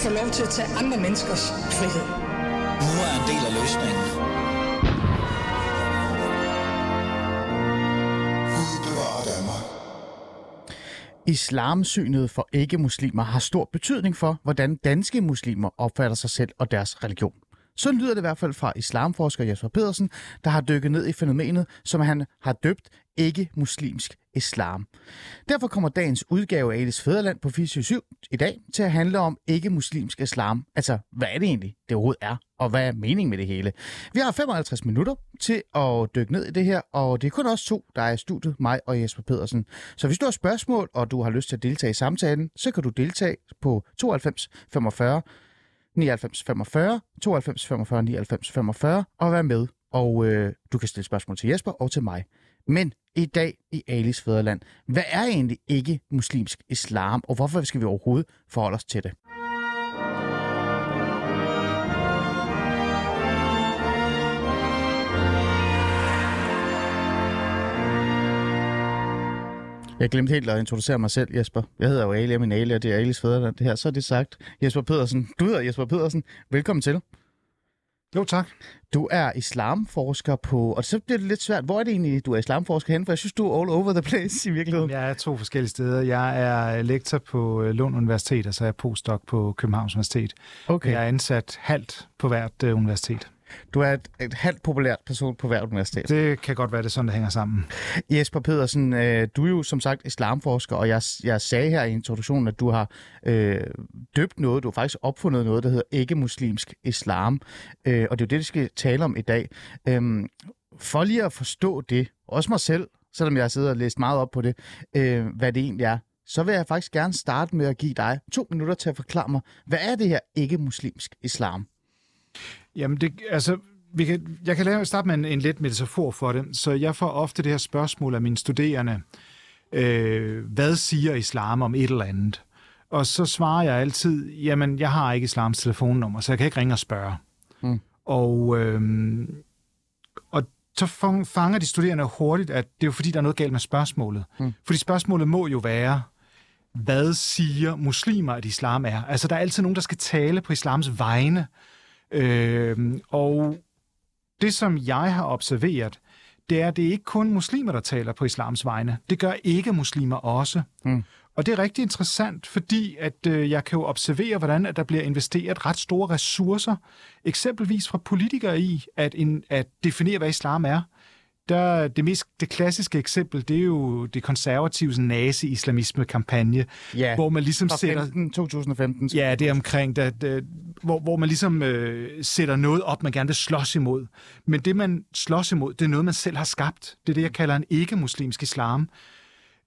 få lov til at tage andre menneskers frihed. Nu er en del af løsningen. Islamsynet for ikke-muslimer har stor betydning for, hvordan danske muslimer opfatter sig selv og deres religion. Så lyder det i hvert fald fra islamforsker Jesper Pedersen, der har dykket ned i fænomenet, som han har døbt ikke-muslimsk islam. Derfor kommer dagens udgave af Elis Fæderland på 47 i dag til at handle om ikke-muslimsk islam. Altså, hvad er det egentlig, det overhovedet er, og hvad er meningen med det hele? Vi har 55 minutter til at dykke ned i det her, og det er kun os to, der er i studiet, mig og Jesper Pedersen. Så hvis du har spørgsmål, og du har lyst til at deltage i samtalen, så kan du deltage på 92 45 99 45, 92 45, 99 45 og være med. Og øh, du kan stille spørgsmål til Jesper og til mig. Men i dag i Alis Fæderland, hvad er egentlig ikke muslimsk islam, og hvorfor skal vi overhovedet forholde os til det? Jeg glemte helt at introducere mig selv, Jesper. Jeg hedder jo Ali, og min Ali, og det er Alis Fæderland. Det her, så er det sagt. Jesper Pedersen. Du hedder Jesper Pedersen. Velkommen til. Jo, tak. Du er islamforsker på, og så bliver det lidt svært. Hvor er det egentlig, du er islamforsker hen? For jeg synes, du er all over the place i virkeligheden. Jeg er to forskellige steder. Jeg er lektor på øh, Lund Universitet, og så er jeg postdoc på Københavns Universitet. Okay. Jeg er ansat halvt på hvert uh, universitet. Du er et, et halvt populært person på hvert universitet. Det kan godt være, det er sådan, det hænger sammen. Jesper Pedersen, øh, du er jo som sagt islamforsker, og jeg, jeg sagde her i introduktionen, at du har øh, døbt noget, du har faktisk opfundet noget, der hedder ikke-muslimsk islam, øh, og det er jo det, vi skal tale om i dag. Øh, for lige at forstå det, også mig selv, selvom jeg har siddet og læst meget op på det, øh, hvad det egentlig er, så vil jeg faktisk gerne starte med at give dig to minutter til at forklare mig, hvad er det her ikke-muslimsk islam? Jamen, det, altså, vi kan, jeg kan lave, starte med en, en let metafor for det. Så jeg får ofte det her spørgsmål af mine studerende. Øh, hvad siger islam om et eller andet? Og så svarer jeg altid, jamen, jeg har ikke islams telefonnummer, så jeg kan ikke ringe og spørge. Mm. Og, øh, og så fanger de studerende hurtigt, at det er jo fordi, der er noget galt med spørgsmålet. Mm. Fordi spørgsmålet må jo være, hvad siger muslimer, at islam er? Altså, der er altid nogen, der skal tale på islams vegne. Øh, og det, som jeg har observeret, det er, at det er ikke kun muslimer, der taler på islams vegne. Det gør ikke muslimer også. Mm. Og det er rigtig interessant, fordi at øh, jeg kan jo observere, hvordan at der bliver investeret ret store ressourcer, eksempelvis fra politikere i, at, en, at definere, hvad islam er der, det mest det klassiske eksempel, det er jo det konservative nazi-islamisme-kampagne, ja, hvor man ligesom sætter... 15, 2015. Ja, det er omkring, der, der, hvor, hvor man ligesom øh, sætter noget op, man gerne vil slås imod. Men det, man slås imod, det er noget, man selv har skabt. Det er det, jeg kalder en ikke-muslimsk islam.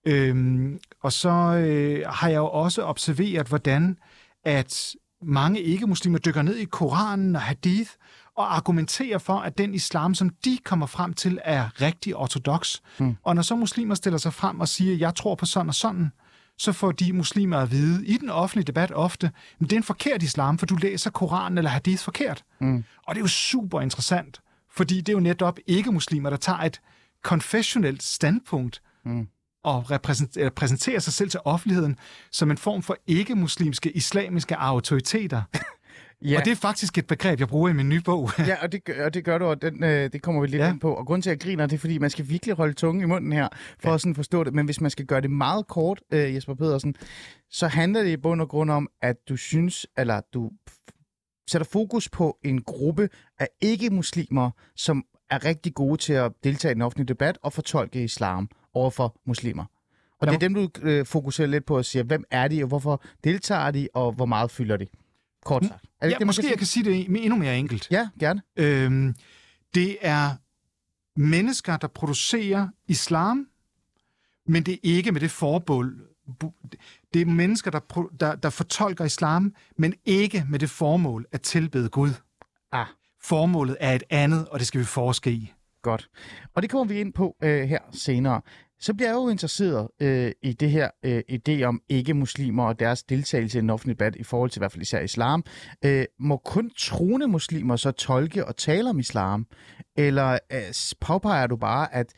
Øhm, og så øh, har jeg jo også observeret, hvordan at mange ikke-muslimer dykker ned i Koranen og hadith, og argumenterer for, at den islam, som de kommer frem til, er rigtig ortodox. Mm. Og når så muslimer stiller sig frem og siger, jeg tror på sådan og sådan, så får de muslimer at vide i den offentlige debat ofte, men det er en forkert islam, for du læser Koranen eller hadith forkert. Mm. Og det er jo super interessant, fordi det er jo netop ikke-muslimer, der tager et konfessionelt standpunkt mm. og præsenterer sig selv til offentligheden som en form for ikke-muslimske islamiske autoriteter. Ja. Og det er faktisk et begreb, jeg bruger i min nye bog. ja, og det, og det gør du, og den, øh, det kommer vi lidt ja. ind på. Og grund til, at jeg griner, det er, fordi man skal virkelig holde tungen i munden her, for ja. at sådan forstå det. Men hvis man skal gøre det meget kort, øh, Jesper Pedersen, så handler det i bund og grund om, at du synes, eller du sætter fokus på en gruppe af ikke-muslimer, som er rigtig gode til at deltage i den offentlige debat og fortolke islam overfor muslimer. Og det er dem, du øh, fokuserer lidt på at sige, hvem er de, og hvorfor deltager de, og hvor meget fylder de? Kort sagt. Er det ja, det, måske jeg kan sige det endnu mere enkelt. Ja, gerne. Øhm, det er mennesker, der producerer islam, men det er ikke med det forbund. Det er mennesker, der, der, der fortolker islam, men ikke med det formål at tilbede Gud. Ah. Formålet er et andet, og det skal vi forske i. Godt. Og det kommer vi ind på øh, her senere så bliver jeg jo interesseret øh, i det her øh, idé om ikke-muslimer og deres deltagelse i den offentlige debat i forhold til i hvert fald især islam. Øh, må kun troende muslimer så tolke og tale om islam? Eller øh, påpeger du bare, at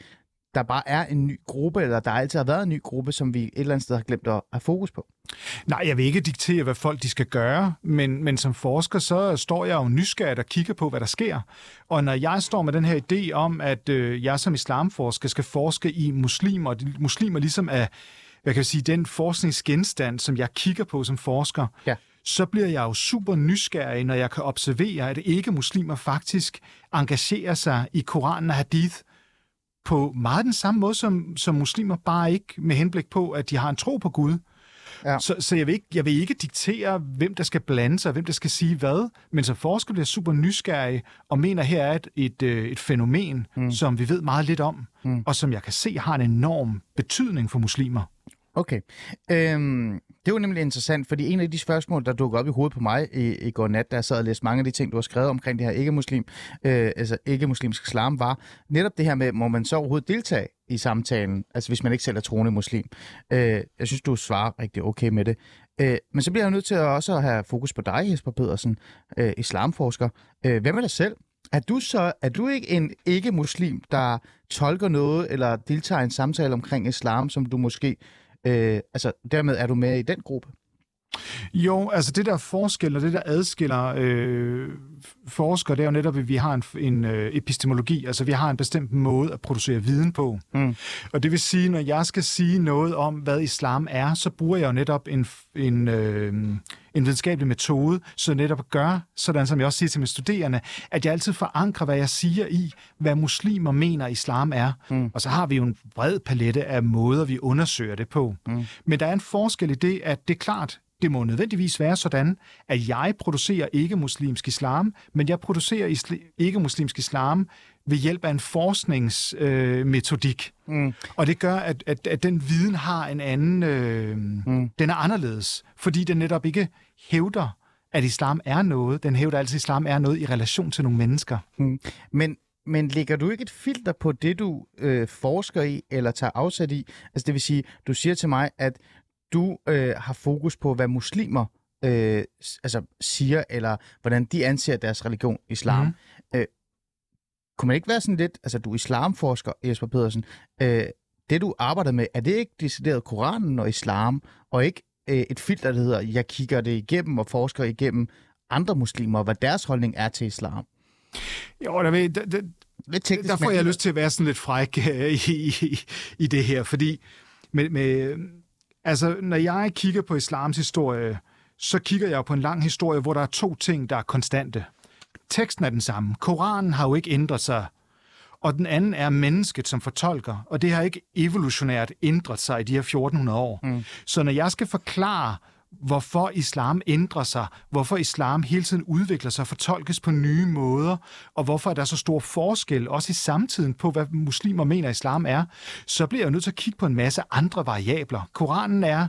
der bare er en ny gruppe, eller der altid har været en ny gruppe, som vi et eller andet sted har glemt at have fokus på? Nej, jeg vil ikke diktere, hvad folk de skal gøre, men, men som forsker, så står jeg jo nysgerrigt og kigger på, hvad der sker. Og når jeg står med den her idé om, at øh, jeg som islamforsker skal forske i muslimer, og muslimer ligesom er, hvad kan jeg sige, den forskningsgenstand, som jeg kigger på som forsker, Ja. så bliver jeg jo super nysgerrig, når jeg kan observere, at ikke-muslimer faktisk engagerer sig i Koranen og Hadith på meget den samme måde som, som muslimer, bare ikke med henblik på, at de har en tro på Gud. Ja. Så, så jeg, vil ikke, jeg vil ikke diktere, hvem der skal blande sig, hvem der skal sige hvad, men som forsker bliver super nysgerrig og mener, her er et, et, øh, et fænomen, mm. som vi ved meget lidt om, mm. og som jeg kan se har en enorm betydning for muslimer. Okay. Øhm, det var nemlig interessant, fordi en af de spørgsmål, der dukkede op i hovedet på mig i, i går nat, da jeg sad og læste mange af de ting, du har skrevet omkring det her ikke-muslim, øh, altså ikke-muslimsk islam, var netop det her med, må man så overhovedet deltage i samtalen, altså hvis man ikke selv er troende muslim. Øh, jeg synes, du svarer rigtig okay med det. Øh, men så bliver jeg nødt til at også at have fokus på dig, Jesper Pedersen, øh, islamforsker. Øh, hvem er dig selv? Er du så er du ikke en ikke-muslim, der tolker noget eller deltager i en samtale omkring islam, som du måske Øh, altså, dermed er du med i den gruppe? Jo, altså det der forskel, og det der adskiller øh, forskere, det er jo netop, at vi har en, en øh, epistemologi, altså vi har en bestemt måde at producere viden på. Mm. Og det vil sige, når jeg skal sige noget om, hvad islam er, så bruger jeg jo netop en, en, øh, en videnskabelig metode, så netop gør, sådan som jeg også siger til mine studerende, at jeg altid forankrer, hvad jeg siger i, hvad muslimer mener, islam er. Mm. Og så har vi jo en bred palette af måder, vi undersøger det på. Mm. Men der er en forskel i det, at det er klart, det må nødvendigvis være sådan, at jeg producerer ikke-muslimsk islam, men jeg producerer isl- ikke-muslimsk islam ved hjælp af en forskningsmetodik. Øh, mm. Og det gør, at, at, at den viden har en anden... Øh, mm. Den er anderledes, fordi den netop ikke hævder, at islam er noget. Den hævder altid, at islam er noget i relation til nogle mennesker. Mm. Men men lægger du ikke et filter på det, du øh, forsker i, eller tager afsæt i? Altså det vil sige, du siger til mig, at du øh, har fokus på, hvad muslimer øh, altså, siger, eller hvordan de anser deres religion, islam. Mm. Øh, kunne man ikke være sådan lidt, altså du er islamforsker, Jesper Pedersen, øh, det du arbejder med, er det ikke decideret Koranen og islam, og ikke øh, et filter, der hedder, jeg kigger det igennem og forsker igennem andre muslimer, hvad deres holdning er til islam? Jo, der, ved, der, der, teknisk, der får jeg lyst til at være sådan lidt fræk øh, i, i, i det her, fordi med, med, altså, når jeg kigger på islams historie, så kigger jeg på en lang historie, hvor der er to ting, der er konstante. Teksten er den samme. Koranen har jo ikke ændret sig. Og den anden er mennesket, som fortolker. Og det har ikke evolutionært ændret sig i de her 1400 år. Mm. Så når jeg skal forklare, hvorfor islam ændrer sig, hvorfor islam hele tiden udvikler sig fortolkes på nye måder, og hvorfor er der så stor forskel, også i samtiden, på hvad muslimer mener islam er, så bliver jeg nødt til at kigge på en masse andre variabler. Koranen er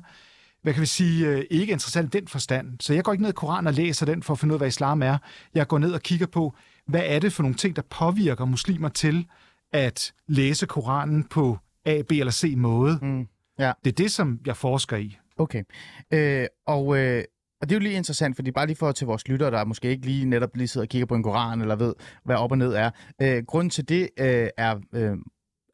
hvad kan vi sige, ikke interessant i den forstand. Så jeg går ikke ned i Koranen og læser den for at finde ud af, hvad islam er. Jeg går ned og kigger på, hvad er det for nogle ting, der påvirker muslimer til at læse Koranen på A, B eller C måde. Mm. Ja. Det er det, som jeg forsker i. Okay. Øh, og, øh, og det er jo lige interessant, fordi bare lige for til vores lyttere, der måske ikke lige netop lige sidder og kigger på en koran, eller ved, hvad op og ned er. Øh, grunden til det øh, er... Øh,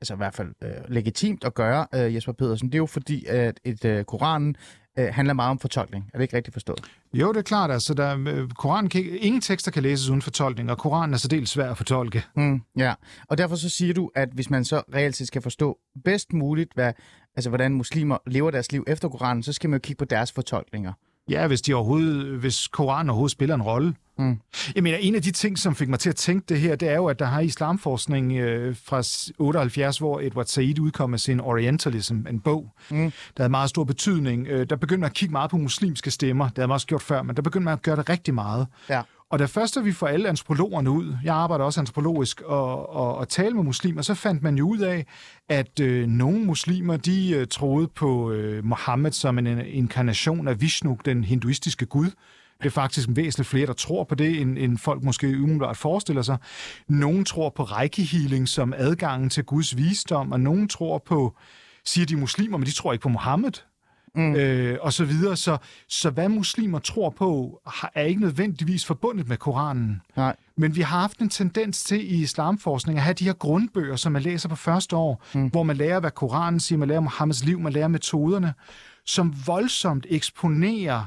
altså i hvert fald øh, legitimt at gøre, øh, Jesper Pedersen, det er jo fordi, at et øh, Koranen øh, handler meget om fortolkning. Er det ikke rigtigt forstået? Jo, det er klart. Altså, der, øh, Koranen kan, ingen tekster kan læses uden fortolkning, og Koranen er så dels svær at fortolke. Mm, ja, og derfor så siger du, at hvis man så reelt set skal forstå bedst muligt, hvad, altså, hvordan muslimer lever deres liv efter Koranen, så skal man jo kigge på deres fortolkninger. Ja, hvis, de overhovedet, hvis Koranen overhovedet spiller en rolle. Mm. Jeg mener, en af de ting, som fik mig til at tænke det her, det er jo, at der har islamforskning øh, fra 78, hvor Edward Said udkom med sin Orientalism, en bog, mm. der havde meget stor betydning. Øh, der begyndte man at kigge meget på muslimske stemmer. Det havde man også gjort før, men der begyndte man at gøre det rigtig meget. Ja. Og da først, vi får alle antropologerne ud, jeg arbejder også antropologisk, og, og, og tale med muslimer, så fandt man jo ud af, at øh, nogle muslimer, de øh, troede på øh, Mohammed som en, en inkarnation af Vishnu, den hinduistiske gud. Det er faktisk væsentligt flere, der tror på det, end, end folk måske umiddelbart forestiller sig. Nogle tror på reiki-healing som adgangen til Guds visdom, og nogen tror på, siger de muslimer, men de tror ikke på Mohammed mm. øh, og så videre. Så, så hvad muslimer tror på, er ikke nødvendigvis forbundet med Koranen. Nej. Men vi har haft en tendens til i islamforskning at have de her grundbøger, som man læser på første år, mm. hvor man lærer, hvad Koranen siger, man lærer Mohammeds liv, man lærer metoderne, som voldsomt eksponerer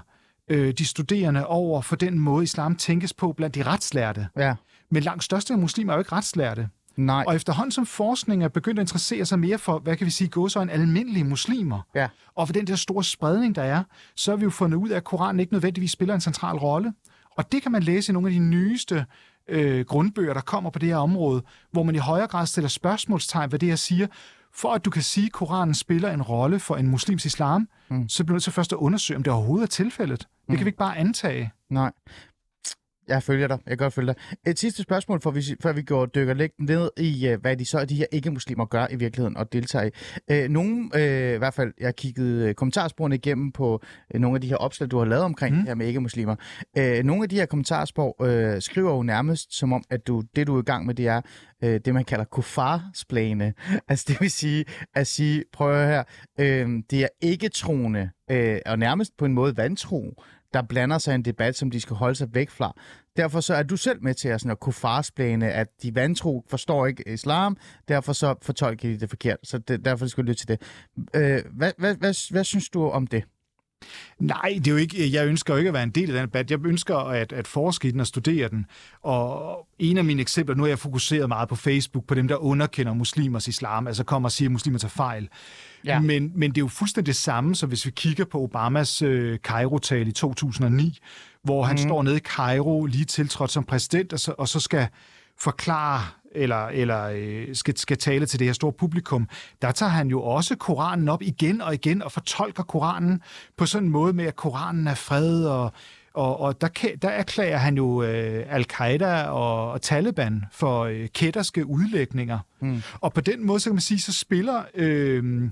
øh, de studerende over for den måde, islam tænkes på blandt de retslærte. Ja. Men langt største af muslimer er jo ikke retslærte. Nej. Og efterhånden som forskning er begyndt at interessere sig mere for, hvad kan vi sige, gå så en almindelige muslimer, Ja. og for den der store spredning, der er, så har vi jo fundet ud af, at Koranen ikke nødvendigvis spiller en central rolle. Og det kan man læse i nogle af de nyeste øh, grundbøger, der kommer på det her område, hvor man i højere grad stiller spørgsmålstegn ved det, jeg siger. For at du kan sige, at Koranen spiller en rolle for en muslims islam, mm. så bliver du nødt til først at undersøge, om det overhovedet er tilfældet. Det Mm. kan vi ikke bare antage. Nej. Jeg følger dig. Jeg kan godt følge dig. Et sidste spørgsmål, for vi, før vi går dykker lidt ned i, øh, hvad de så de her ikke-muslimer gør i virkeligheden og deltager i. Øh, nogle, øh, i hvert fald, jeg har kigget øh, kommentarsporene igennem på øh, nogle af de her opslag, du har lavet omkring mm. det her med ikke-muslimer. Øh, nogle af de her kommentarspor øh, skriver jo nærmest som om, at du, det du er i gang med, det er øh, det, man kalder kufarsplane. Altså det vil sige, at sige, prøv at høre her, øh, det er ikke troende, øh, og nærmest på en måde vantro, der blander sig i en debat, som de skal holde sig væk fra. Derfor så er du selv med til at, sådan, at kunne farsplæne, at de vantro forstår ikke islam, derfor så fortolker de det forkert. Så det, derfor skal du lytte til det. Øh, hvad, hvad, hvad, hvad synes du om det? Nej, det er jo ikke, jeg ønsker jo ikke at være en del af den debat. Jeg ønsker at, at forske i den og studere den. Og en af mine eksempler, nu er jeg fokuseret meget på Facebook, på dem, der underkender muslimers islam, altså kommer og siger, at muslimer tager fejl. Ja. Men, men det er jo fuldstændig det samme, så hvis vi kigger på Obamas øh, Cairo-tale i 2009, hvor han mm. står nede i Cairo, lige tiltrådt som præsident, og så, og så skal forklare eller, eller øh, skal, skal tale til det her store publikum, der tager han jo også Koranen op igen og igen og fortolker Koranen på sådan en måde med, at Koranen er fred, og, og, og der, der erklærer han jo øh, al-Qaida og, og Taliban for øh, kætterske udlægninger. Mm. Og på den måde, så kan man sige, så spiller... Øh,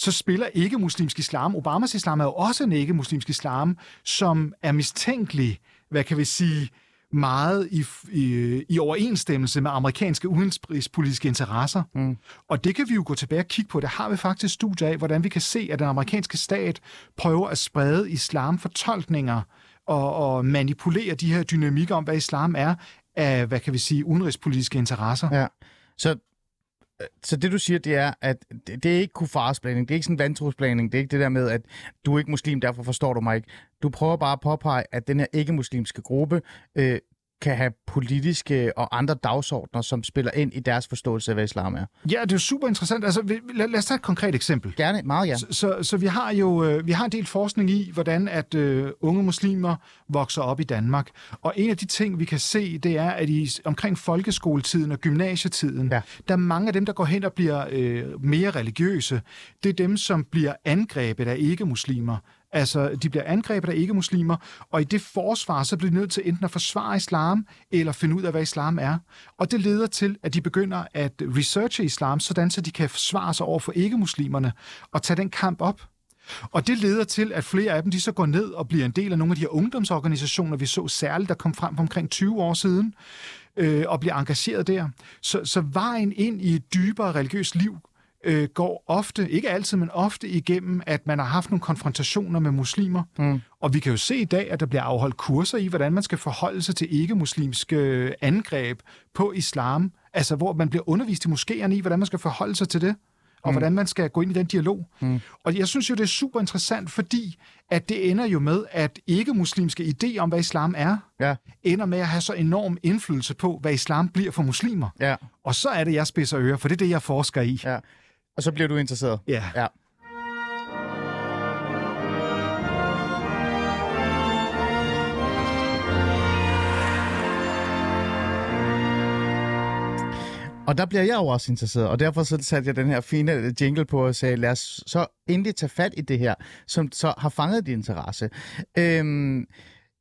så spiller ikke-muslimsk islam. Obamas islam er jo også en ikke-muslimsk islam, som er mistænkelig, hvad kan vi sige, meget i, i, i overensstemmelse med amerikanske udenrigspolitiske interesser. Mm. Og det kan vi jo gå tilbage og kigge på. Der har vi faktisk studier af, hvordan vi kan se, at den amerikanske stat prøver at sprede islamfortolkninger og, og manipulere de her dynamikker om, hvad islam er, af, hvad kan vi sige, udenrigspolitiske interesser. Ja. Så så det du siger, det er, at det, det er ikke kufarsplaning, det er ikke sådan vantrosplaning, det er ikke det der med, at du er ikke muslim, derfor forstår du mig ikke. Du prøver bare at påpege, at den her ikke-muslimske gruppe øh, kan have politiske og andre dagsordner, som spiller ind i deres forståelse af, hvad islam er. Ja, det er jo super interessant. Altså, lad, lad os tage et konkret eksempel. Gerne, meget ja. Så, så, så vi har jo øh, vi har en del forskning i, hvordan at øh, unge muslimer vokser op i Danmark. Og en af de ting, vi kan se, det er, at i omkring folkeskoletiden og gymnasietiden, Ja. der er mange af dem, der går hen og bliver øh, mere religiøse. Det er dem, som bliver angrebet af ikke-muslimer. Altså, de bliver angrebet af ikke-muslimer, og i det forsvar, så bliver de nødt til enten at forsvare islam, eller finde ud af, hvad islam er. Og det leder til, at de begynder at researche islam, sådan så de kan forsvare sig over for ikke-muslimerne, og tage den kamp op. Og det leder til, at flere af dem de så går ned og bliver en del af nogle af de her ungdomsorganisationer, vi så særligt, der kom frem for omkring 20 år siden, øh, og bliver engageret der. Så, så vejen ind i et dybere religiøst liv øh, går ofte, ikke altid, men ofte igennem, at man har haft nogle konfrontationer med muslimer. Mm. Og vi kan jo se i dag, at der bliver afholdt kurser i, hvordan man skal forholde sig til ikke-muslimske øh, angreb på islam. Altså, hvor man bliver undervist i moskéerne i, hvordan man skal forholde sig til det og mm. hvordan man skal gå ind i den dialog. Mm. Og jeg synes jo, det er super interessant, fordi at det ender jo med, at ikke-muslimske idéer om, hvad islam er, Ja, ender med at have så enorm indflydelse på, hvad islam bliver for muslimer. ja, Og så er det, jeg spidser ører, for det er det, jeg forsker i. ja. Og så bliver du interesseret. Ja. Ja. Og der bliver jeg jo også interesseret, og derfor så satte jeg den her fine jingle på og sagde, lad os så endelig tage fat i det her, som så har fanget din interesse. Øhm,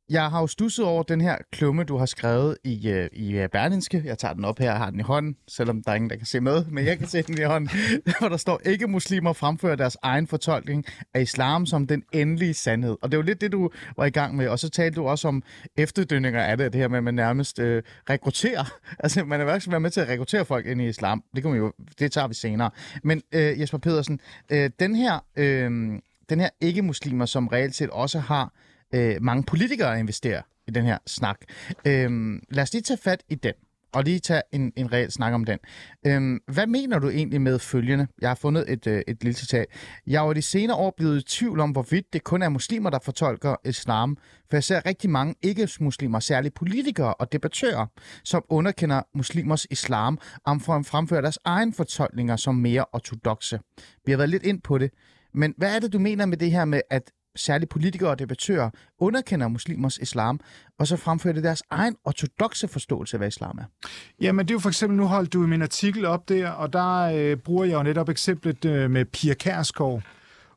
jeg har jo stusset over den her klumme, du har skrevet i, øh, i øh, Berlinske. Jeg tager den op her, jeg har den i hånden, selvom der er ingen, der kan se med, men jeg kan se den i hånden. Hvor der står, ikke muslimer fremfører deres egen fortolkning af islam som den endelige sandhed. Og det er jo lidt det, du var i gang med. Og så talte du også om efterdønninger af det, det her med, at man nærmest øh, rekrutterer. Altså, man er faktisk være med til at rekruttere folk ind i islam. Det, kan man jo, det tager vi senere. Men øh, Jesper Pedersen, øh, den her... Øh, den her ikke-muslimer, som reelt set også har øh, Øh, mange politikere investerer i den her snak. Øhm, lad os lige tage fat i den, og lige tage en, en reel snak om den. Øhm, hvad mener du egentlig med følgende? Jeg har fundet et, øh, et lille citat. Jeg er jo de senere år blevet i tvivl om, hvorvidt det kun er muslimer, der fortolker islam, for jeg ser rigtig mange ikke-muslimer, særligt politikere og debattører, som underkender muslimers islam, om for at fremføre deres egen fortolkninger som mere ortodoxe. Vi har været lidt ind på det, men hvad er det, du mener med det her med, at særligt politikere og debattører underkender muslimers islam, og så fremfører det deres egen ortodoxe forståelse af, hvad islam er? Jamen, det er jo for eksempel, nu holdt du i min artikel op der, og der øh, bruger jeg jo netop eksemplet øh, med Pia Kærsgaard.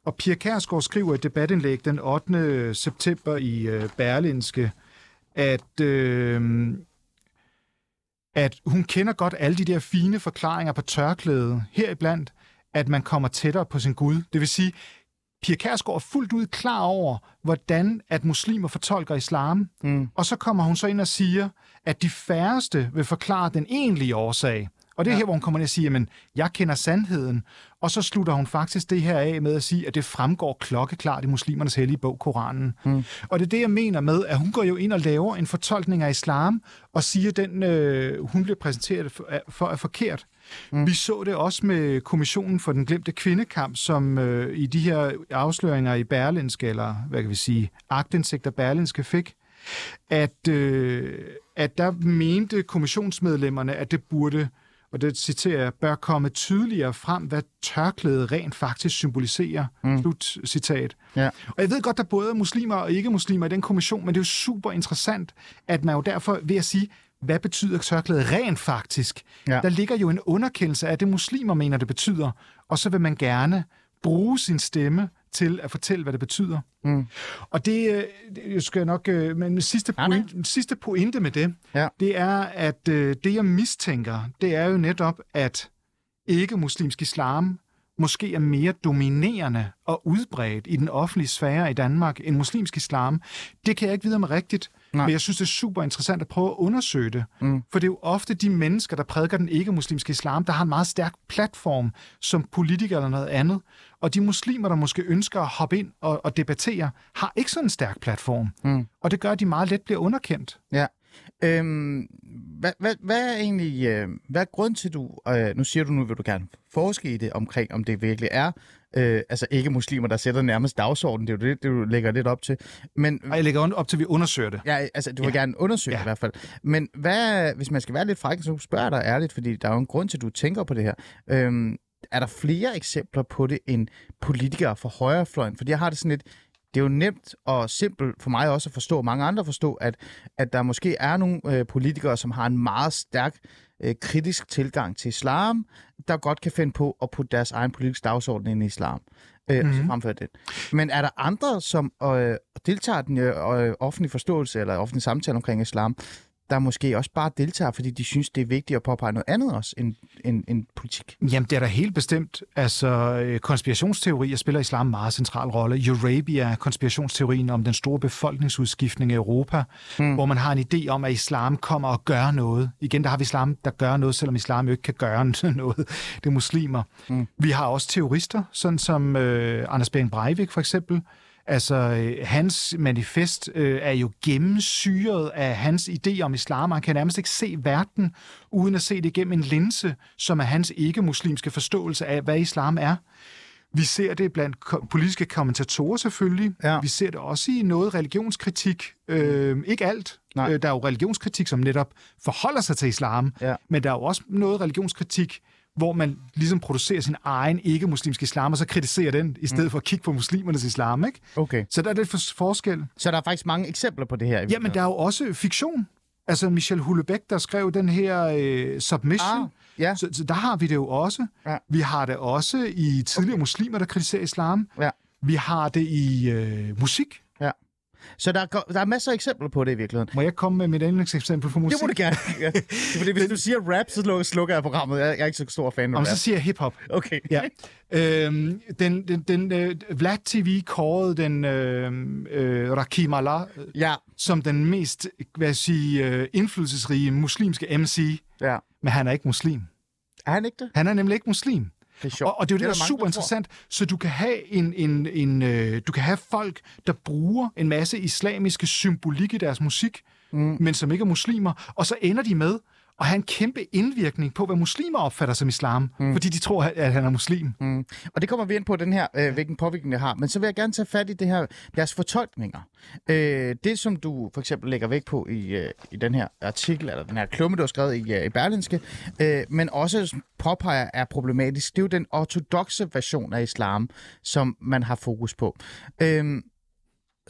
Og Pia Kærsgaard skriver i et debatindlæg den 8. Øh, september i øh, Berlinske, at, øh, at hun kender godt alle de der fine forklaringer på tørklædet, heriblandt, at man kommer tættere på sin Gud. Det vil sige, Pia Kærsgaard er fuldt ud klar over, hvordan at muslimer fortolker islam. Mm. Og så kommer hun så ind og siger, at de færreste vil forklare den egentlige årsag. Og det er ja. her, hvor hun kommer ind og siger, at jeg kender sandheden. Og så slutter hun faktisk det her af med at sige, at det fremgår klokkeklart i muslimernes hellige bog, Koranen. Mm. Og det er det, jeg mener med, at hun går jo ind og laver en fortolkning af islam, og siger, at den, øh, hun bliver præsenteret for, for er forkert. Mm. Vi så det også med Kommissionen for den glemte kvindekamp, som øh, i de her afsløringer i Berlinske, eller hvad kan vi sige, agtindsigter Berlinske fik, at, øh, at der mente kommissionsmedlemmerne, at det burde og det citerer jeg, bør komme tydeligere frem, hvad tørklædet rent faktisk symboliserer. Mm. Slut citat. Ja. Og jeg ved godt, der både er muslimer og ikke-muslimer i den kommission, men det er jo super interessant, at man jo derfor ved at sige, hvad betyder tørklædet rent faktisk? Ja. Der ligger jo en underkendelse af det, muslimer mener, det betyder, og så vil man gerne bruge sin stemme til at fortælle, hvad det betyder. Mm. Og det, øh, det skal jeg nok... Øh, men sidste, point, ja, sidste pointe med det, ja. det er, at øh, det, jeg mistænker, det er jo netop, at ikke-muslimsk islam måske er mere dominerende og udbredt i den offentlige sfære i Danmark end muslimsk islam. Det kan jeg ikke vide om rigtigt, Nej. Men jeg synes, det er super interessant at prøve at undersøge det. Mm. For det er jo ofte de mennesker, der prædiker den ikke-muslimske islam, der har en meget stærk platform som politiker eller noget andet. Og de muslimer, der måske ønsker at hoppe ind og, og debattere, har ikke sådan en stærk platform. Mm. Og det gør, at de meget let bliver underkendt. Ja. Øhm, hvad, hvad, hvad er egentlig, øh, hvad er grund til, du, øh, nu siger du nu, vil du gerne forske i det omkring, om det virkelig er øh, altså ikke muslimer, der sætter nærmest dagsordenen. Det er jo det, du lægger lidt op til. Men, Ej, jeg lægger op til, at vi undersøger det. Ja, altså du vil ja. gerne undersøge ja. det i hvert fald. Men hvad, hvis man skal være lidt fræk, så spørger jeg dig ærligt, fordi der er jo en grund til, at du tænker på det her. Øhm, er der flere eksempler på det end politikere fra højrefløjen? Fordi jeg har det sådan lidt, det er jo nemt og simpelt for mig også at forstå, og mange andre forstå, at, at der måske er nogle øh, politikere, som har en meget stærk øh, kritisk tilgang til islam, der godt kan finde på at putte deres egen politiske dagsorden ind i islam. Øh, mm-hmm. fremføre det. Men er der andre, som øh, deltager i den øh, offentlige forståelse eller offentlige samtale omkring islam, der måske også bare deltager, fordi de synes, det er vigtigt at påpege noget andet også end, end, end politik? Jamen, det er da helt bestemt. Altså, øh, konspirationsteorier spiller islam en meget central rolle. Eurabia, konspirationsteorien om den store befolkningsudskiftning i Europa, hmm. hvor man har en idé om, at islam kommer og gør noget. Igen, der har vi islam, der gør noget, selvom islam jo ikke kan gøre noget. Det er muslimer. Hmm. Vi har også terrorister, sådan som øh, Anders Bering Breivik for eksempel, Altså, øh, hans manifest øh, er jo gennemsyret af hans idé om islam. Han kan nærmest ikke se verden, uden at se det igennem en linse, som er hans ikke-muslimske forståelse af, hvad islam er. Vi ser det blandt politiske kommentatorer selvfølgelig. Ja. Vi ser det også i noget religionskritik. Øh, ikke alt. Nej. Øh, der er jo religionskritik, som netop forholder sig til islam. Ja. Men der er jo også noget religionskritik, hvor man ligesom producerer sin egen ikke-muslimske islam, og så kritiserer den, i stedet mm. for at kigge på muslimernes islam, ikke? Okay. Så der er lidt for forskel. Så der er faktisk mange eksempler på det her? Ja, men der er jo også fiktion. Altså Michel Houellebecq, der skrev den her øh, Submission. Ah, ja. så, så der har vi det jo også. Ja. Vi har det også i tidligere okay. muslimer, der kritiserer islam. Ja. Vi har det i øh, musik. Så der, der er masser af eksempler på det i virkeligheden. Må jeg komme med mit yndlingseksempel på musik? Det må du gerne. Ja. Fordi hvis du siger rap, så slukker jeg programmet. Jeg er ikke så stor fan af rap. så siger jeg hiphop. Okay. Ja. Øhm, den, den, den, uh, Vlad TV kårede den uh, uh, Rakim Allah ja. som den mest hvad jeg sige, uh, indflydelsesrige muslimske MC. Ja. Men han er ikke muslim. Er han ikke det? Han er nemlig ikke muslim. Det er sjovt. Og, og det er jo det, Det er der er super interessant. Så du kan have en, en, en øh, du kan have folk, der bruger en masse islamiske symbolik i deres musik, mm. men som ikke er muslimer, og så ender de med at have en kæmpe indvirkning på, hvad muslimer opfatter som islam, mm. fordi de tror, at han er muslim. Mm. Og det kommer vi ind på, den her, øh, hvilken påvirkning det har. Men så vil jeg gerne tage fat i det her, deres fortolkninger. Øh, det, som du for eksempel lægger vægt på i, øh, i den her artikel, eller den her klumme, du har skrevet i, øh, i Berlinske, øh, men også påpeger er problematisk, det er jo den ortodoxe version af islam, som man har fokus på. Øh,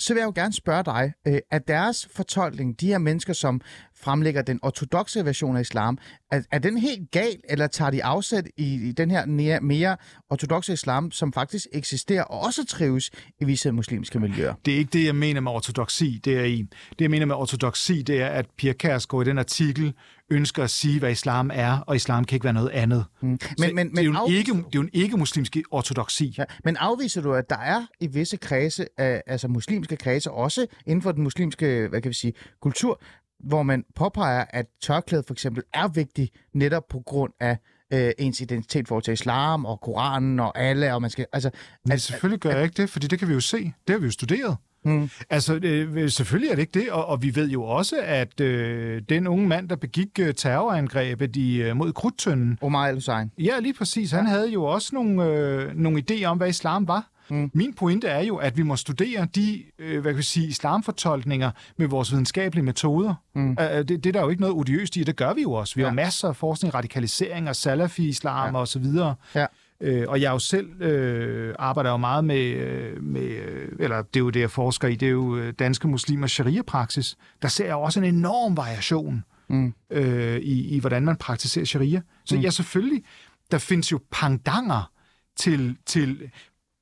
så vil jeg jo gerne spørge dig, øh, er deres fortolkning, de her mennesker, som fremlægger den ortodoxe version af islam, er, er den helt gal, eller tager de afsæt i, i den her mere, mere ortodoxe islam, som faktisk eksisterer og også trives i visse muslimske miljøer? Det er ikke det, jeg mener med ortodoksi. Det er i. Det, jeg mener med ortodoksi, det er, at Pia Kærsgaard i den artikel ønsker at sige, hvad islam er, og islam kan ikke være noget andet. Mm. Men, men, det, er jo men, en afviser, ikke, det er jo en ikke-muslimsk ortodoksi. ja, men afviser du, at der er i visse kredse, af, altså muslimske kredse, også inden for den muslimske hvad kan vi sige, kultur, hvor man påpeger, at tørklædet for eksempel er vigtigt netop på grund af øh, ens identitet forhold til islam og Koranen og alle, og man skal, altså, Men selvfølgelig gør jeg ikke det, fordi det kan vi jo se. Det har vi jo studeret. Mm. Altså, øh, selvfølgelig er det ikke det, og, og vi ved jo også, at øh, den unge mand, der begik øh, terrorangrebet i, øh, mod Krudtønden, Omar al-Hussein. ja, lige præcis, han havde jo også nogle, øh, nogle idéer om, hvad islam var. Mm. Min pointe er jo, at vi må studere de øh, hvad kan vi sige, islamfortolkninger med vores videnskabelige metoder. Mm. Uh, det, det er der jo ikke noget odiøst i, det gør vi jo også. Vi ja. Har masser af forskning, radikalisering og salafi-islam ja. og så videre. Ja. Øh, og jeg er jo selv øh, arbejder jo meget med, øh, med øh, eller det er jo det, jeg forsker i, det er jo øh, danske muslimers sharia-praksis. Der ser jeg også en enorm variation Mm. øh, i, i, hvordan man praktiserer sharia. Så mm. ja, selvfølgelig, der findes jo pangdanger til... til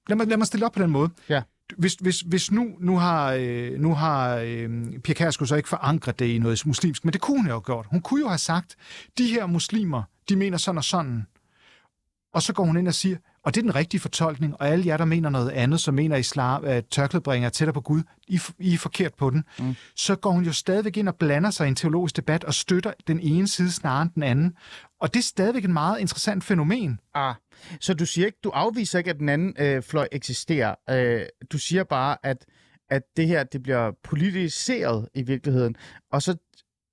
lad, mig, lad mig stille op på den måde. Ja. Hvis, hvis, hvis nu, nu har, øh, nu har øh, Pia Kærsgaard så ikke forankret det i noget muslimsk, men det kunne hun jo have gjort. Hun kunne jo have sagt, de her muslimer, de mener sådan og sådan. Og så går hun ind og siger, og det er den rigtige fortolkning, og alle jer, der mener noget andet, som mener islam, at tørklædet bringer tættere på Gud, I, I er forkert på den. Mm. Så går hun jo stadigvæk ind og blander sig i en teologisk debat og støtter den ene side snarere end den anden. Og det er stadigvæk et meget interessant fænomen. Ah, så du siger ikke, du afviser ikke, at den anden øh, fløj eksisterer. Øh, du siger bare, at, at det her det bliver politiseret i virkeligheden. Og så,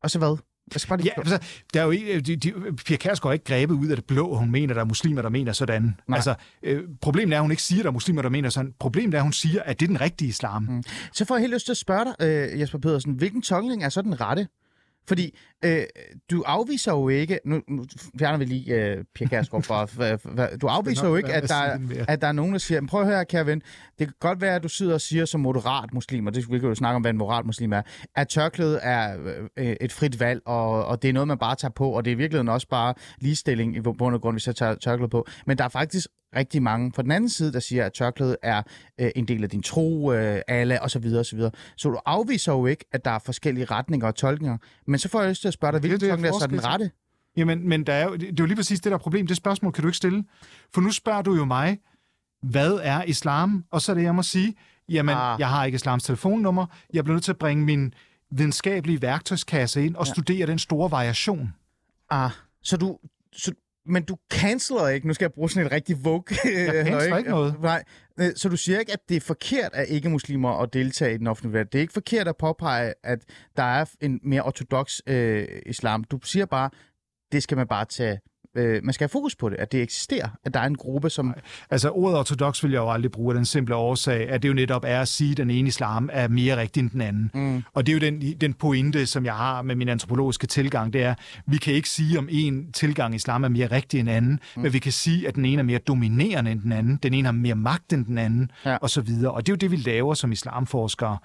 og så hvad? Jeg skal bare lige Ja, altså, der er jo ikke, de, de, Pia Kærsgaard er ikke grebet ud af det blå, hun mener, der er muslimer, der mener sådan. Nej. Altså, øh, problemet er, at hun ikke siger, der er muslimer, der mener sådan. Problemet er, at hun siger, at det er den rigtige islam. Mm. Så får jeg helt lyst til at spørge dig, øh, Jesper Pedersen, hvilken tolkning er så den rette? Fordi øh, du afviser jo ikke, nu, nu fjerner vi lige øh, Pia Kærsgaard fra, du afviser jo ikke, at der, er, at der er nogen, der siger, "Men prøv at høre, kære ven, det kan godt være, at du sidder og siger som moderat muslim, og det vi kan jo snakke om, hvad en moderat muslim er, at tørklæde er øh, et frit valg, og, og det er noget, man bare tager på, og det er i virkeligheden også bare ligestilling i bund og grund, hvis jeg tager tørklæde på. Men der er faktisk rigtig mange på den anden side, der siger, at tørklæde er øh, en del af din tro, øh, alle osv. Så, videre, og så, videre. så du afviser jo ikke, at der er forskellige retninger og tolkninger. Men så får jeg lyst til at spørge dig, hvilken tolkning er så den rette? Jamen, men der er jo, det, er jo lige præcis det, der er problem. Det spørgsmål kan du ikke stille. For nu spørger du jo mig, hvad er islam? Og så er det, jeg må sige, jamen, ah. jeg har ikke islams telefonnummer. Jeg bliver nødt til at bringe min videnskabelige værktøjskasse ind og ja. studere den store variation. Ah, så du... Så, men du canceler ikke, nu skal jeg bruge sådan et rigtig vogue. Jeg canceler ikke noget. Nej, øh, så du siger ikke, at det er forkert af ikke-muslimer at deltage i den offentlige debat. Det er ikke forkert at påpege, at der er en mere ortodox øh, islam. Du siger bare, det skal man bare tage... Øh, man skal have fokus på det, at det eksisterer, at der er en gruppe, som... Altså, ordet ortodox vil jeg jo aldrig bruge af den simple årsag, at det jo netop er at sige, at den ene islam er mere rigtig end den anden. Mm. Og det er jo den, den pointe, som jeg har med min antropologiske tilgang, det er, vi kan ikke sige, om en tilgang i islam er mere rigtig end anden, mm. men vi kan sige, at den ene er mere dominerende end den anden, den ene har mere magt end den anden, Ja. og så videre. Og det er jo det, vi laver som islamforskere.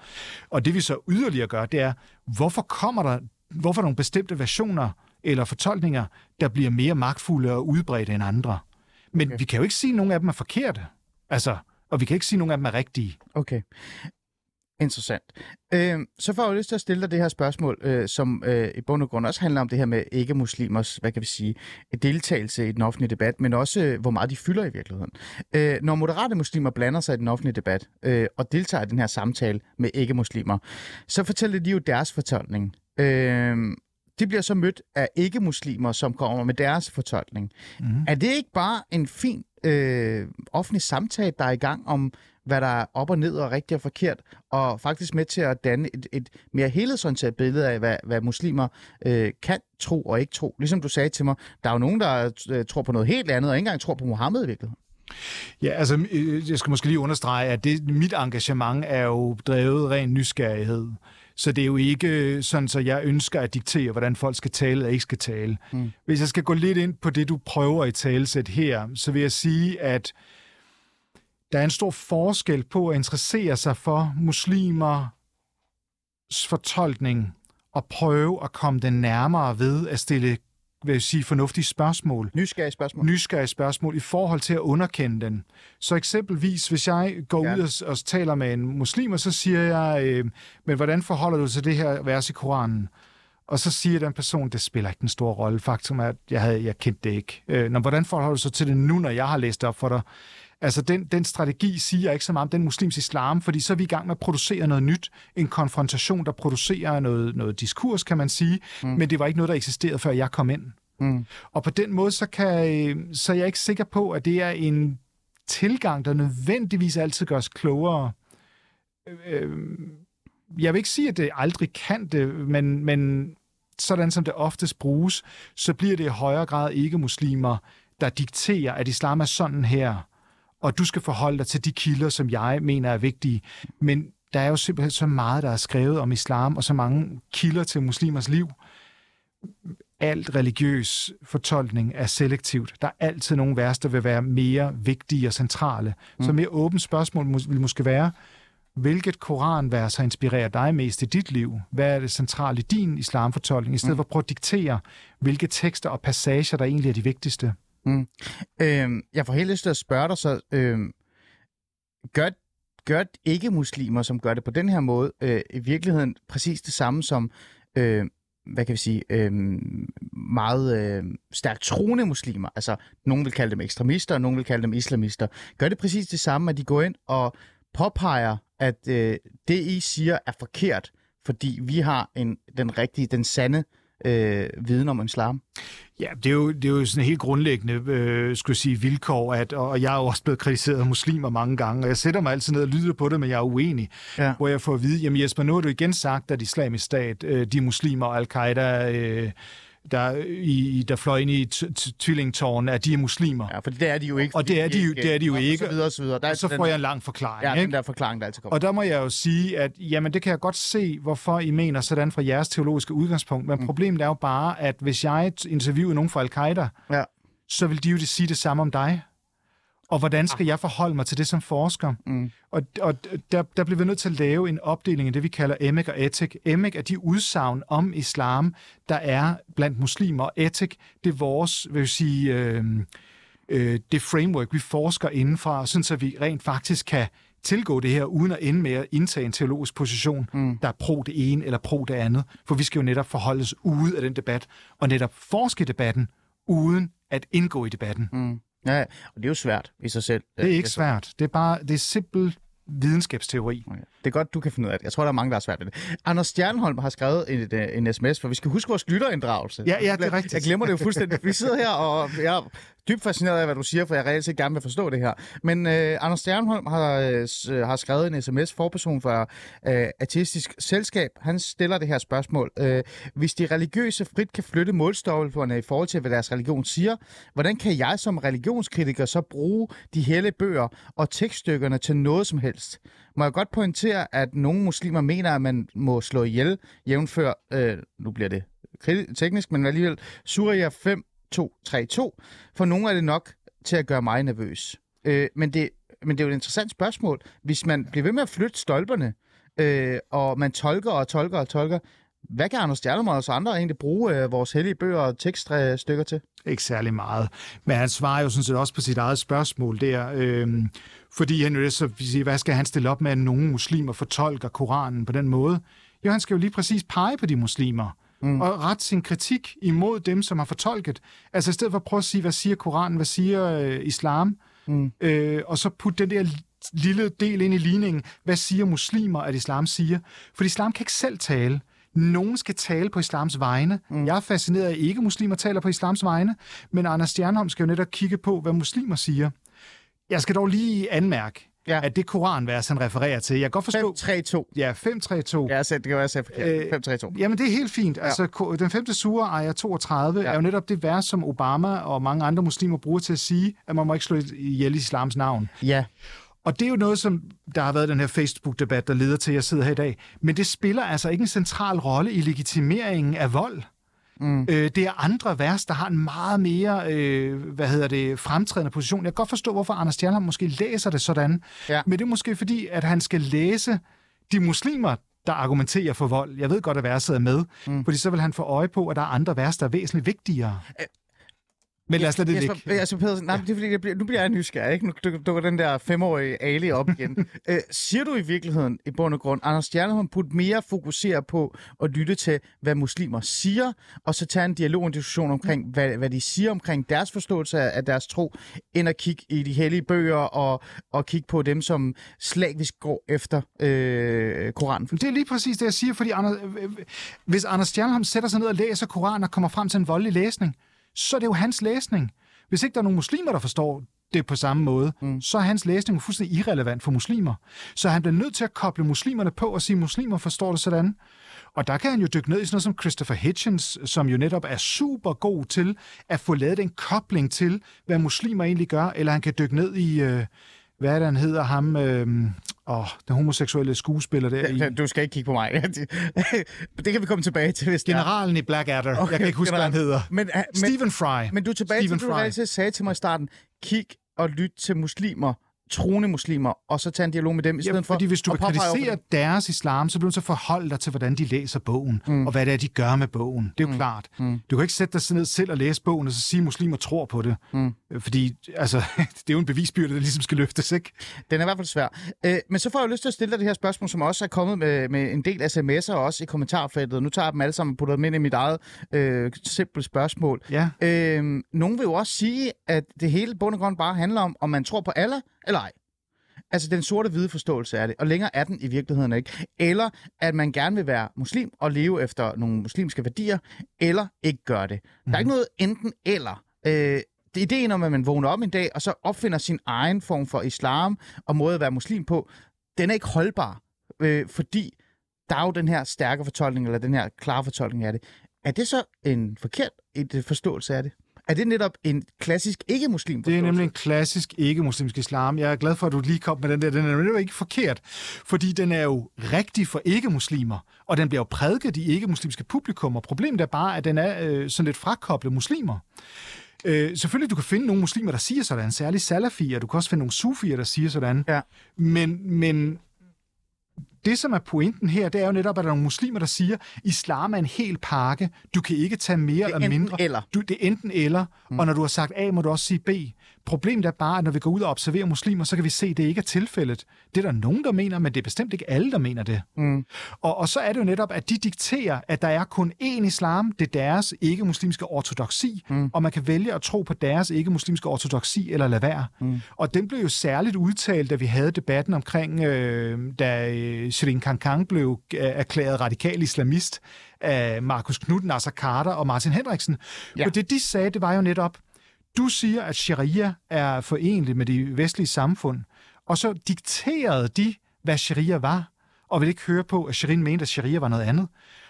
Og det vi så yderligere gør, det er, hvorfor kommer der, hvorfor er der nogle bestemte versioner eller fortolkninger, der bliver mere magtfulde og udbredte end andre? Men okay. vi kan jo ikke sige, at nogle af dem er forkerte. Altså, og vi kan ikke sige, at nogle af dem er rigtige. Okay. Interessant. Øh, så får jeg lyst til at stille dig det her spørgsmål, øh, som øh, i bund og grund også handler om det her med ikke-muslimers, hvad kan vi sige, deltagelse i den offentlige debat, men også øh, hvor meget de fylder i virkeligheden. Øh, når moderate muslimer blander sig i den offentlige debat øh, og deltager i den her samtale med ikke-muslimer, så fortæller de jo deres fortolkning. Øh, de bliver så mødt af ikke-muslimer, som kommer med deres fortolkning. Mm. Er det ikke bare en fin øh, offentlig samtale, der er i gang om, hvad der er op og ned og rigtigt og forkert, og faktisk med til at danne et, et mere helhedsorienteret billede af, hvad, hvad muslimer øh, kan tro og ikke tro. Ligesom du sagde til mig, der er jo nogen, der øh, tror på noget helt andet, og ikke engang tror på Mohammed i virkeligheden. Ja, altså, øh, jeg skal måske lige understrege, at det, mit engagement er jo drevet ren nysgerrighed. Så det er jo ikke sådan, så jeg ønsker at diktere, hvordan folk skal tale eller ikke skal tale. Mm. Hvis jeg skal gå lidt ind på det, du prøver i talesæt her, så vil jeg sige, at der er en stor forskel på at interessere sig for muslimers fortolkning og prøve at komme den nærmere ved at stille vil jeg sige, fornuftige spørgsmål Nysgerrige spørgsmål. nysgerrige spørgsmål i forhold til at underkende den. Så eksempelvis, hvis jeg går Ja. ud og, og taler med en muslim, og så siger jeg, øh, men hvordan forholder du dig til det her vers i Koranen? Og så siger den person, det spiller ikke en stor rolle. Faktum er, at jeg, havde, jeg kendte det ikke. Øh, når, hvordan forholder du dig så til det nu, når jeg har læst det op for dig? Altså, den, den strategi siger ikke så meget om den muslims islam, fordi så er vi i gang med at producere noget nyt. En konfrontation, der producerer noget, noget diskurs, kan man sige. Mm. Men det var ikke noget, der eksisterede, før jeg kom ind. Mm. Og på den måde, så, kan, øh, så er jeg ikke sikker på, at det er en tilgang, der nødvendigvis altid gør os klogere. Øh, Jeg vil ikke sige, at det aldrig kan det, men, men sådan som det oftest bruges, så bliver det i højere grad ikke-muslimer, der dikterer, at islam er sådan her, og du skal forholde dig til de kilder, som jeg mener er vigtige. Men der er jo simpelthen så meget, der er skrevet om islam, og så mange kilder til muslimers liv, alt religiøs fortolkning er selektivt. Der er altid nogle vers, der vil være mere vigtige og centrale. Mm. Så mere åbent spørgsmål må- vil måske være, hvilket koranvers har inspireret dig mest i dit liv? Hvad er det centrale i din islamfortolkning? I stedet mm. for at prøve at diktere, hvilke tekster og passager, der egentlig er de vigtigste. Mm. Øhm, jeg får helt lyst til at spørge dig så, øhm, gør, gør ikke-muslimer, som gør det på den her måde, øh, i virkeligheden præcis det samme som, øh, hvad kan vi sige, øh, meget øh, stærkt troende muslimer, altså nogen vil kalde dem ekstremister, og nogen vil kalde dem islamister, gør det præcis det samme, at de går ind og påpeger, at øh, det I siger er forkert, fordi vi har en, den rigtige, den sande øh, viden om islam? Ja, det er jo, det er jo sådan helt grundlæggende, øh, skulle jeg sige, vilkår, at, og jeg er jo også blevet kritiseret af muslimer mange gange, og jeg sætter mig altid ned og lytter på det, men jeg er uenig, Ja. hvor jeg får at vide, jamen Jesper, nu har du igen sagt, at islamisk stat, øh, de muslimer og al-Qaida, øh, der, i, der fløj ind i t- t- tvillingtårnen, at de er muslimer. Ja, for det er de jo ikke. Og det er de jo- det er de jo og ikke. Og så videre, og så videre. Der er Og så den, får jeg en lang forklaring. Ja, ikke? den der forklaring, der altid kommer. Og der må jeg jo sige, at jamen, det kan jeg godt se, hvorfor I mener sådan fra jeres teologiske udgangspunkt. Men mm. problemet er jo bare, at hvis jeg interviewer nogen fra Al-Qaida, Ja. så vil de jo sige det samme om dig. Og hvordan skal jeg forholde mig til det som forsker? Mm. Og, og der, der bliver vi nødt til at lave en opdeling af det, vi kalder emek og etik. Emek er de udsagn om islam, der er blandt muslimer, og etik, det er vores, vil jeg sige, øh, øh, det framework, vi forsker indenfra, sådan så vi rent faktisk kan tilgå det her, uden at ende med at indtage en teologisk position, mm. der er pro det ene eller pro det andet. For vi skal jo netop forholde os ude af den debat, og netop forske debatten, uden at indgå i debatten. Mm. Ja, og det er jo svært i sig selv. Det er ikke svært. Det er bare det er simpel videnskabsteori. Okay. Det er godt, du kan finde ud af det. Jeg tror, der er mange, der har svært ved det. Anders Stjernholm har skrevet en, en, en sms, for vi skal huske vores lytterinddragelse. Ja, ja, det er rigtigt. Jeg glemmer det jo fuldstændig. Vi sidder her, og jeg er dybt fascineret af, hvad du siger, for jeg reelt set gerne vil forstå det her. Men øh, Anders Stjernholm har, øh, har skrevet en sms, forperson for øh, Artistisk Selskab. Han stiller det her spørgsmål. Øh, hvis de religiøse frit kan flytte målstopperne i forhold til, hvad deres religion siger, hvordan kan jeg som religionskritiker så bruge de hele bøger og tekststykkerne til noget som helst? Må jeg godt pointere, at nogle muslimer mener, at man må slå ihjel, jævnfør, øh, nu bliver det teknisk, men alligevel, Surah 5, 2, 3, 2. For nogle er det nok til at gøre mig nervøs. Øh, men, det, men det er jo et interessant spørgsmål. Hvis man bliver ved med at flytte stolperne, øh, og man tolker og tolker og tolker, hvad kan Anders Stjernemann og så andre egentlig bruge øh, vores hellige bøger og tekststykker til? Ikke særlig meget. Men han svarer jo sådan set også på sit eget spørgsmål der. Øh, fordi han jo så siger, hvad skal han stille op med, at nogle muslimer fortolker Koranen på den måde? Jo, han skal jo lige præcis pege på de muslimer. Mm. Og rette sin kritik imod dem, som har fortolket. Altså i stedet for at prøve at sige, hvad siger Koranen, hvad siger øh, islam? Mm. Øh, og så putte den der lille del ind i ligningen. Hvad siger muslimer, at islam siger? For islam kan ikke selv tale. nogen skal tale på islams vegne. Mm. Jeg er fascineret af, at ikke muslimer taler på islams vegne, men Anders Stjernholm skal jo netop kigge på, hvad muslimer siger. Jeg skal dog lige anmærke, Ja. at det koranvers, han refererer til, jeg kan godt forstå... 5-3-2. Ja, 532. Ja, så det kan være, jeg forkert. 5-3-2. Jamen, det er helt fint. Ja. Altså, den femte sure, ejer 32, Ja. ja. er jo netop det vers, som Obama og mange andre muslimer bruger til at sige, at man må ikke slå ihjel i islams navn. Ja. Og det er jo noget, som der har været den her Facebook-debat, der leder til, at jeg sidder her i dag. Men det spiller altså ikke en central rolle i legitimeringen af vold. Mm. Øh, det er andre vers, der har en meget mere øh, hvad hedder det, fremtrædende position. Jeg kan godt forstå, hvorfor Anders Stjernholm måske læser det sådan. Ja. Men det er måske fordi, at han skal læse de muslimer, der argumenterer for vold. Jeg ved godt, at verset er med, mm. fordi så vil han få øje på, at der er andre vers, der er væsentligt vigtigere. Men lad os lade det Jesper, ligge. Jesper Pedersen, nej, men det er fordi, jeg bliver, nu bliver jeg nysgerrig, ikke? Nu dukker- den der femårige Ali op igen. øh, siger du i virkeligheden, i bund og grund, Anders Stjerneholm burde mere fokusere på at lytte til, hvad muslimer siger, og så tage en dialog og en diskussion omkring, hvad, hvad de siger omkring deres forståelse af, af deres tro, end at kigge i de hellige bøger og, og kigge på dem, som slavisk går efter øh, Koranen. Det er lige præcis det, jeg siger, fordi Anders, øh, øh, hvis Anders Stjernholm sætter sig ned og læser Koranen og kommer frem til en voldelig læsning, så er det jo hans læsning. Hvis ikke der er nogen muslimer, der forstår det på samme måde, mm. så er hans læsning fuldstændig irrelevant for muslimer. Så han bliver nødt til at koble muslimerne på og sige, at muslimer forstår det sådan. Og der kan han jo dykke ned i sådan noget som Christopher Hitchens, som jo netop er super god til at få lavet en kobling til, hvad muslimer egentlig gør, eller han kan dykke ned i, øh, hvad er det, han hedder, ham, øh, åh, den homoseksuelle skuespiller der i... Du skal ikke kigge på mig. det kan vi komme tilbage til, hvis er. Generalen i Blackadder. Okay, jeg kan ikke huske, hvad han general. hedder. Men, men, Stephen Fry. Men du er tilbage Stephen til, du altid sagde til mig i starten, kig og lyt til muslimer, troende muslimer, og så tage en dialog med dem, i stedet Ja, for fordi hvis du vil kritisere deres islam, så bliver du så forholde dig til, hvordan de læser bogen, mm. og hvad det er, de gør med bogen. Det er jo mm. klart. Mm. Du kan ikke sætte dig ned selv og læse bogen, og så sige, at muslimer tror på det. Mm. Fordi altså, det er jo en bevisbyrde, der ligesom skal løftes, ikke? Den er i hvert fald svær. Øh, men så får jeg jo lyst til at stille dig det her spørgsmål, som også er kommet med, med en del sms'er, og også i kommentarfeltet. Nu tager jeg dem alle sammen og putter dem ind i mit eget øh, simple spørgsmål. Ja. Øh, nogen vil jo også sige, at det hele bund og grund bare handler om, om man tror på Allah eller ej. Altså den sorte-hvide forståelse af det, og længere er den i virkeligheden ikke. Eller at man gerne vil være muslim og leve efter nogle muslimske værdier, eller ikke gøre det. Der er ikke noget enten eller. Øh, det ideen om, at man vågner op en dag, og så opfinder sin egen form for islam og måde at være muslim på, den er ikke holdbar, øh, fordi der er jo den her stærke fortolkning, eller den her klare fortolkning af det. Er det så en forkert et forståelse af det? Er det netop en klassisk ikke-muslim Det er nemlig en klassisk ikke-muslimsk islam. Jeg er glad for, at du lige kom med den der. Den er nemlig ikke forkert, fordi den er jo rigtig for ikke-muslimer, og den bliver jo prædiket i ikke-muslimske publikum, og problemet er bare, at den er øh, sådan lidt frakoblet muslimer. Øh, selvfølgelig, du kan finde nogle muslimer, der siger sådan, særligt salafier, du kan også finde nogle sufier, der siger sådan, Ja. men, men det, som er pointen her, det er jo netop, at der er nogle muslimer, der siger, islam er en hel pakke. Du kan ikke tage mere er eller enten mindre. eller. Du, det er enten eller, mm. og når du har sagt A, må du også sige B. Problemet er bare, at når vi går ud og observerer muslimer, så kan vi se, at det ikke er tilfældet. Det er der nogen, der mener, men det er bestemt ikke alle, der mener det. Mm. Og, og så er det jo netop, at de dikterer, at der er kun én islam, det er deres ikke-muslimske ortodoksi, mm. og man kan vælge at tro på deres ikke-muslimske ortodoksi eller lade være. Mm. Og den blev jo særligt udtalt, da vi havde debatten omkring, øh, da øh, Shirin Kankan blev øh, erklæret radikal islamist af Markus Knudt, Nasser Carter og Martin Henriksen. Ja. Og det, de sagde, det var jo netop, du siger, at sharia er forenligt med de vestlige samfund, og så dikterede de, hvad sharia var, og vil ikke høre på, at Shirin mente, at sharia var noget andet.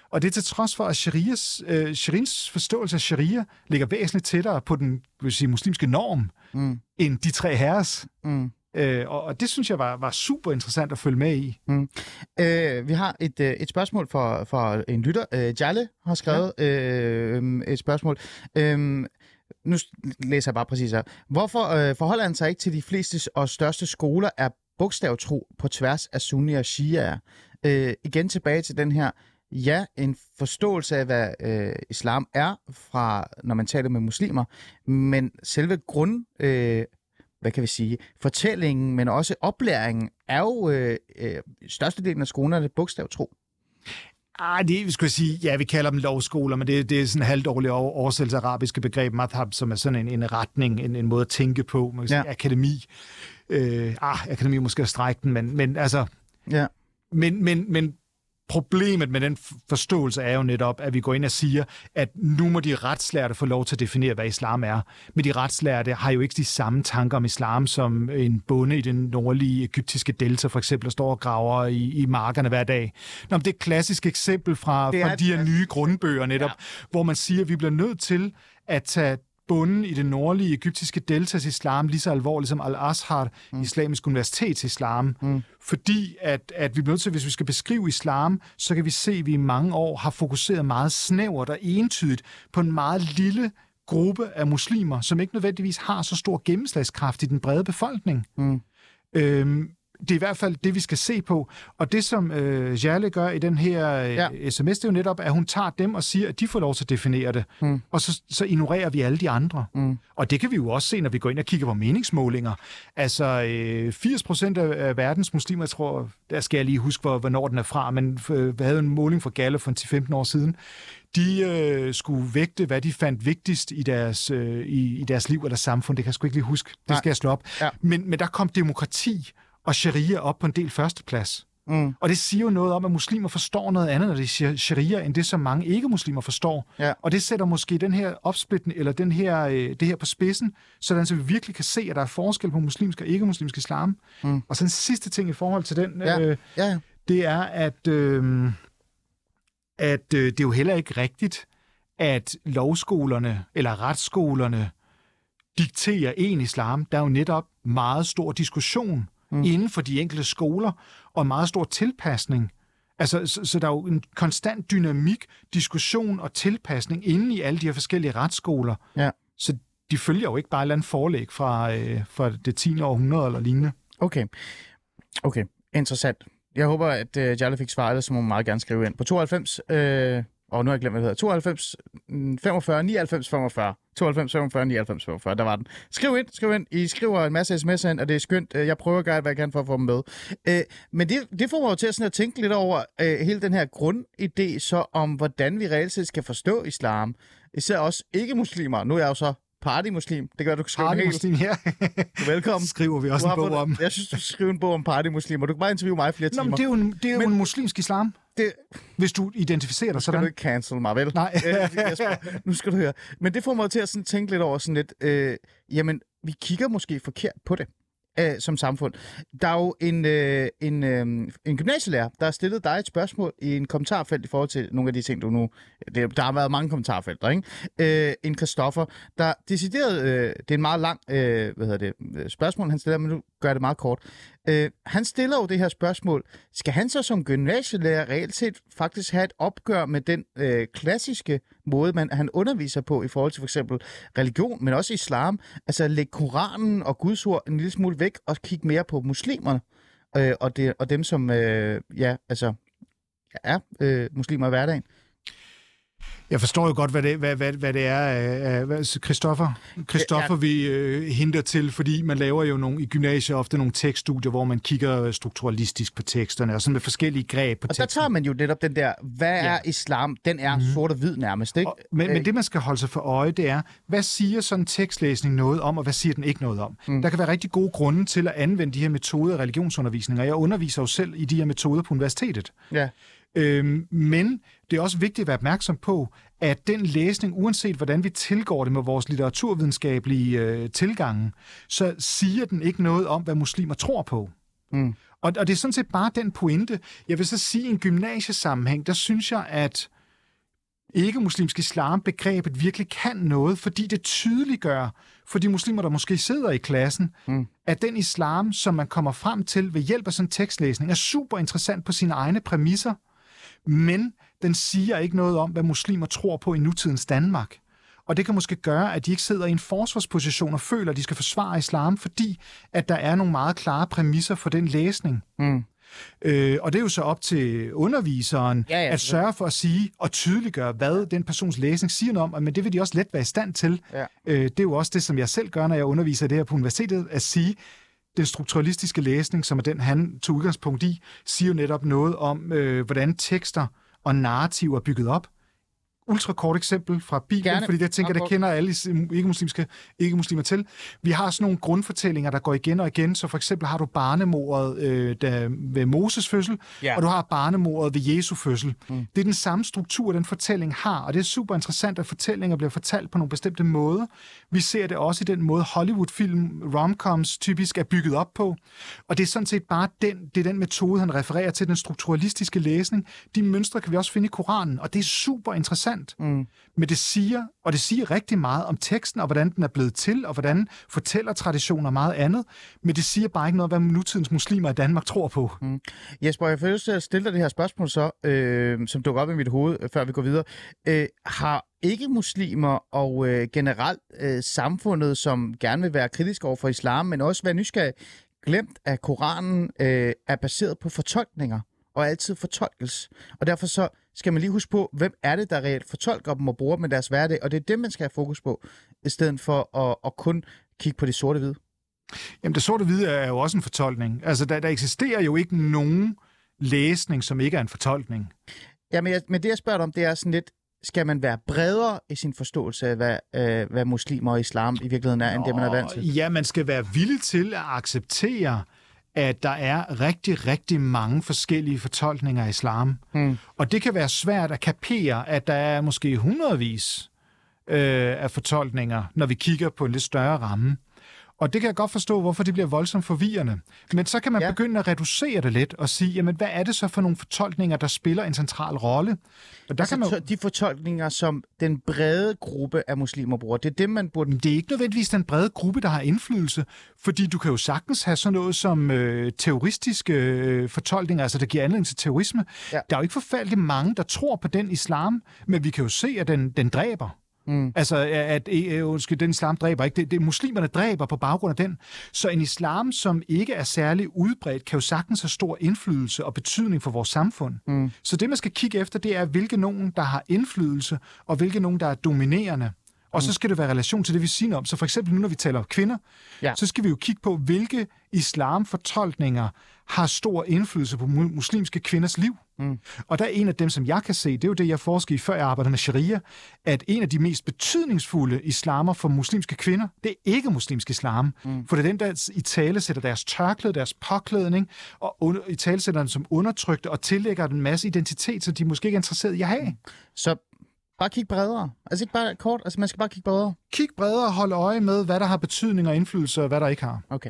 Og det er til trods for, at sharias, øh, Shirins forståelse af sharia ligger væsentligt tættere på den vil sige, muslimske norm, Mm. end de tre herres. Mm. Øh, og, og det synes jeg var, var super interessant at følge med i. Øh, vi har et, øh, et spørgsmål for, for en lytter. Øh, Jalle har skrevet ja. øh, et spørgsmål. Øh, nu læser jeg bare præcis her. Hvorfor øh, forholder han sig ikke til de fleste og største skoler er bogstavtro på tværs af sunni og shia? Øh, igen tilbage til den her, ja, en forståelse af, hvad øh, islam er, fra når man taler med muslimer, men selve grund... Øh, hvad kan vi sige, fortællingen, men også oplæringen, er jo øh, øh, størstedelen af skolerne bogstavtro. Ah, det skulle jeg sige, ja, vi kalder dem lovskoler, men det, det er sådan en halvdårlig over- oversættelse af arabiske begreb, madhab, som er sådan en, en retning, en, en måde at tænke på, man kan Ja. sige, akademi. Øh, ah, akademi er måske at strække den, men, men altså, Ja. men, men, men Problemet med den forståelse er jo netop, at vi går ind og siger, at nu må de retslærte få lov til at definere, hvad islam er. Men de retslærte har jo ikke de samme tanker om islam, som en bonde i den nordlige egyptiske delta for eksempel, der står og graver i, i markerne hver dag. Nå, det er et klassisk eksempel fra, fra de her nye grundbøger netop, ja. hvor man siger, at vi bliver nødt til at tage bunden i det nordlige egyptiske deltas islam lige så alvorligt som Al-Azhar, mm. Islamisk Universitets islam. Mm. Fordi at, at vi bliver nødt til, hvis vi skal beskrive islam, så kan vi se, at vi i mange år har fokuseret meget snævert og entydigt på en meget lille gruppe af muslimer, som ikke nødvendigvis har så stor gennemslagskraft i den brede befolkning. Mm. Øhm, det er i hvert fald det, vi skal se på. Og det, som øh, Jarle gør i den her øh, ja. sms, det er jo netop, at hun tager dem og siger, at de får lov til at definere det. Mm. Og så, så ignorerer vi alle de andre. Mm. Og det kan vi jo også se, når vi går ind og kigger på meningsmålinger. Altså, øh, 80 procent af, verdens muslimer, jeg tror, der skal jeg lige huske, hvor, hvornår den er fra, men øh, vi havde en måling for Galle for 10-15 år siden, de øh, skulle vægte, hvad de fandt vigtigst i deres, øh, i, i deres liv eller samfund. Det kan jeg sgu ikke lige huske. Det skal jeg slå op. Ja. Men, men der kom demokrati og sharia op på en del førsteplads. Mm. Og det siger jo noget om, at muslimer forstår noget andet, når de siger sharia, end det, som mange ikke-muslimer forstår. Ja. Og det sætter måske den her opsplitning, eller den her, øh, det her på spidsen, sådan så vi virkelig kan se, at der er forskel på muslimsk og ikke-muslimsk islam. Mm. Og så en sidste ting i forhold til den, ja. Øh, ja. det er, at, øh, at øh, det er jo heller ikke rigtigt, at lovskolerne eller retsskolerne dikterer en islam. Der er jo netop meget stor diskussion mm. inden for de enkelte skoler, og meget stor tilpasning. Altså, så, så der er jo en konstant dynamik, diskussion og tilpasning inde i alle de her forskellige retsskoler. Ja. Så de følger jo ikke bare et eller andet forlæg fra, øh, fra det 10. århundrede eller lignende. Okay. Okay, interessant. Jeg håber, at øh, Jarle fik svaret, så må man meget gerne skrive ind. På 92, øh, og nu har jeg glemt, hvad det hedder. 92, 45, 99, 45. 92, 45, 99, 45. Der var den. Skriv ind, skriv ind. I skriver en masse sms'er ind, og det er skønt. Jeg prøver at gøre, hvad jeg kan for at få dem med. Øh, men det, det får mig jo til at, sådan at tænke lidt over øh, hele den her grundidé, så om hvordan vi reelt set skal forstå islam. Især også ikke-muslimer. Nu er jeg jo så partymuslim. Det gør du skrive Partymuslim, ja. Velkommen. Skriver vi også en bog om. Jeg synes, du skal skrive en bog om partymuslimer. Du kan bare interviewe mig flere timer. Nå, men det er jo en, det er jo men, en muslimsk islam. Det, hvis du identificerer dig sådan. Nu skal du ikke cancel mig, vel? Nej. nu skal du høre. Men det får mig til at sådan tænke lidt over sådan lidt, øh, jamen, vi kigger måske forkert på det øh, som samfund. Der er jo en, øh, en, øh, en gymnasielærer, der har stillet dig et spørgsmål i en kommentarfelt i forhold til nogle af de ting, du nu... Det, der har været mange kommentarfelter, ikke? Øh, en Christoffer, der decideret... Øh, det er en meget lang øh, hvad hedder det, øh, spørgsmål, han stiller, men nu gør det meget kort. Øh, han stiller jo det her spørgsmål. Skal han så som gymnasielærer reelt set faktisk have et opgør med den øh, klassiske måde, man, han underviser på i forhold til for eksempel religion, men også islam? Altså lægge Koranen og Guds ord en lille smule væk og kigge mere på muslimerne øh, og, det, og dem, som øh, ja, altså, er øh, muslimer i hverdagen. Jeg forstår jo godt, hvad det, hvad, hvad, hvad det er, Christoffer. Christoffer ja. vi øh, henter til, fordi man laver jo nogle, i gymnasiet ofte nogle tekststudier, hvor man kigger strukturalistisk på teksterne, og sådan med forskellige greb på Og teksten. der tager man jo netop den der, hvad ja. er islam? Den er mm. sort og hvid nærmest, ikke? Og, men, men det, man skal holde sig for øje, det er, hvad siger sådan en tekstlæsning noget om, og hvad siger den ikke noget om? Mm. Der kan være rigtig gode grunde til at anvende de her metoder i religionsundervisning, og jeg underviser jo selv i de her metoder på universitetet. Ja. Øhm, men det er også vigtigt at være opmærksom på, at den læsning, uanset hvordan vi tilgår det med vores litteraturvidenskabelige øh, tilgange, så siger den ikke noget om, hvad muslimer tror på. Mm. Og, og det er sådan set bare den pointe. Jeg vil så sige, at i en gymnasiesammenhæng, der synes jeg, at ikke-muslimsk islam-begrebet virkelig kan noget, fordi det tydeliggør for de muslimer, der måske sidder i klassen, mm. at den islam, som man kommer frem til ved hjælp af sådan en tekstlæsning, er super interessant på sine egne præmisser, men den siger ikke noget om, hvad muslimer tror på i nutidens Danmark. Og det kan måske gøre, at de ikke sidder i en forsvarsposition og føler, at de skal forsvare islam, fordi at der er nogle meget klare præmisser for den læsning. Mm. Øh, og det er jo så op til underviseren ja, ja, at sørge for at sige og tydeliggøre, hvad den persons læsning siger noget om, men det vil de også let være i stand til. Ja. Øh, det er jo også det, som jeg selv gør, når jeg underviser det her på universitetet, at sige, den strukturalistiske læsning, som er den, han tog udgangspunkt i, siger jo netop noget om, øh, hvordan tekster og narrativ er bygget op ultrakort eksempel fra Bibelen, Gerne. fordi det jeg tænker, det kender alle ikke-muslimske ikke-muslimer til. Vi har sådan nogle grundfortællinger, der går igen og igen. Så for eksempel har du barnemordet øh, der, ved Moses fødsel, Ja. og du har barnemordet ved Jesu fødsel. Mm. Det er den samme struktur, den fortælling har, og det er super interessant, at fortællinger bliver fortalt på nogle bestemte måder. Vi ser det også i den måde, Hollywood-film, romcoms typisk er bygget op på. Og det er sådan set bare den, det er den metode, han refererer til, den strukturalistiske læsning. De mønstre kan vi også finde i Koranen, og det er super interessant. Mm. Men det siger, og det siger rigtig meget om teksten, og hvordan den er blevet til, og hvordan fortæller traditioner og meget andet. Men det siger bare ikke noget, om, hvad nutidens muslimer i Danmark tror på. Mm. Jesper, jeg får lyst til at stille dig det her spørgsmål så, øh, som dukker op i mit hoved, øh, før vi går videre. Øh, har ikke-muslimer og øh, generelt øh, samfundet, som gerne vil være kritisk over for islam, men også være nysgerrig, glemt, at Koranen øh, er baseret på fortolkninger og altid fortolkes. Og derfor så skal man lige huske på, hvem er det, der reelt fortolker dem og bruger dem i deres hverdag, og det er det, man skal have fokus på, i stedet for at, at kun kigge på det sorte-hvide. Jamen, det sorte hvide er jo også en fortolkning. Altså, der, der eksisterer jo ikke nogen læsning, som ikke er en fortolkning. Ja, men, jeg, men det, jeg spørger dig om, det er sådan lidt, skal man være bredere i sin forståelse af, hvad, øh, hvad muslimer og islam i virkeligheden er, end det, man er vant til? Ja, man skal være villig til at acceptere, at der er rigtig, rigtig mange forskellige fortolkninger af islam. Hmm. Og det kan være svært at kapere, at der er måske hundredvis øh, af fortolkninger, når vi kigger på en lidt større ramme. Og det kan jeg godt forstå, hvorfor det bliver voldsomt forvirrende. Men så kan man Ja. begynde at reducere det lidt og sige, jamen hvad er det så for nogle fortolkninger, der spiller en central rolle? Og der Altså, kan man jo- de fortolkninger, som den brede gruppe af muslimer bruger, det er det, man burde... det er ikke nødvendigvis den brede gruppe, der har indflydelse, fordi du kan jo sagtens have sådan noget som øh, terroristiske øh, fortolkninger, altså der giver anledning til terrorisme. Ja. Der er jo ikke forfærdeligt mange, der tror på den islam, men vi kan jo se, at den, den dræber. Mm. Altså, at øh, undskyld, den islam dræber ikke. Det, det, muslimerne dræber på baggrund af den. Så en islam, som ikke er særlig udbredt, kan jo sagtens have stor indflydelse og betydning for vores samfund. Mm. Så det, man skal kigge efter, det er, hvilke nogen, der har indflydelse, og hvilke nogen, der er dominerende. Og så skal det være relation til det, vi siger om. Så for eksempel nu, når vi taler om kvinder, Ja. så skal vi jo kigge på, hvilke islamfortolkninger har stor indflydelse på mu- muslimske kvinders liv. Mm. Og der er en af dem, som jeg kan se, det er jo det, jeg forsker i, før jeg arbejdede med sharia, at en af de mest betydningsfulde islamer for muslimske kvinder, det er ikke muslimsk islam. Mm. For det er den, der i tale sætter deres tørklæde, deres påklædning, og under, i tale sætter den som undertrykte, og tillægger den en masse identitet, som de måske ikke er interesseret i at have. Så bare kig bredere. Altså ikke bare kort, altså man skal bare kigge bredere. Kig bredere og hold øje med, hvad der har betydning og indflydelse, og hvad der ikke har. Okay.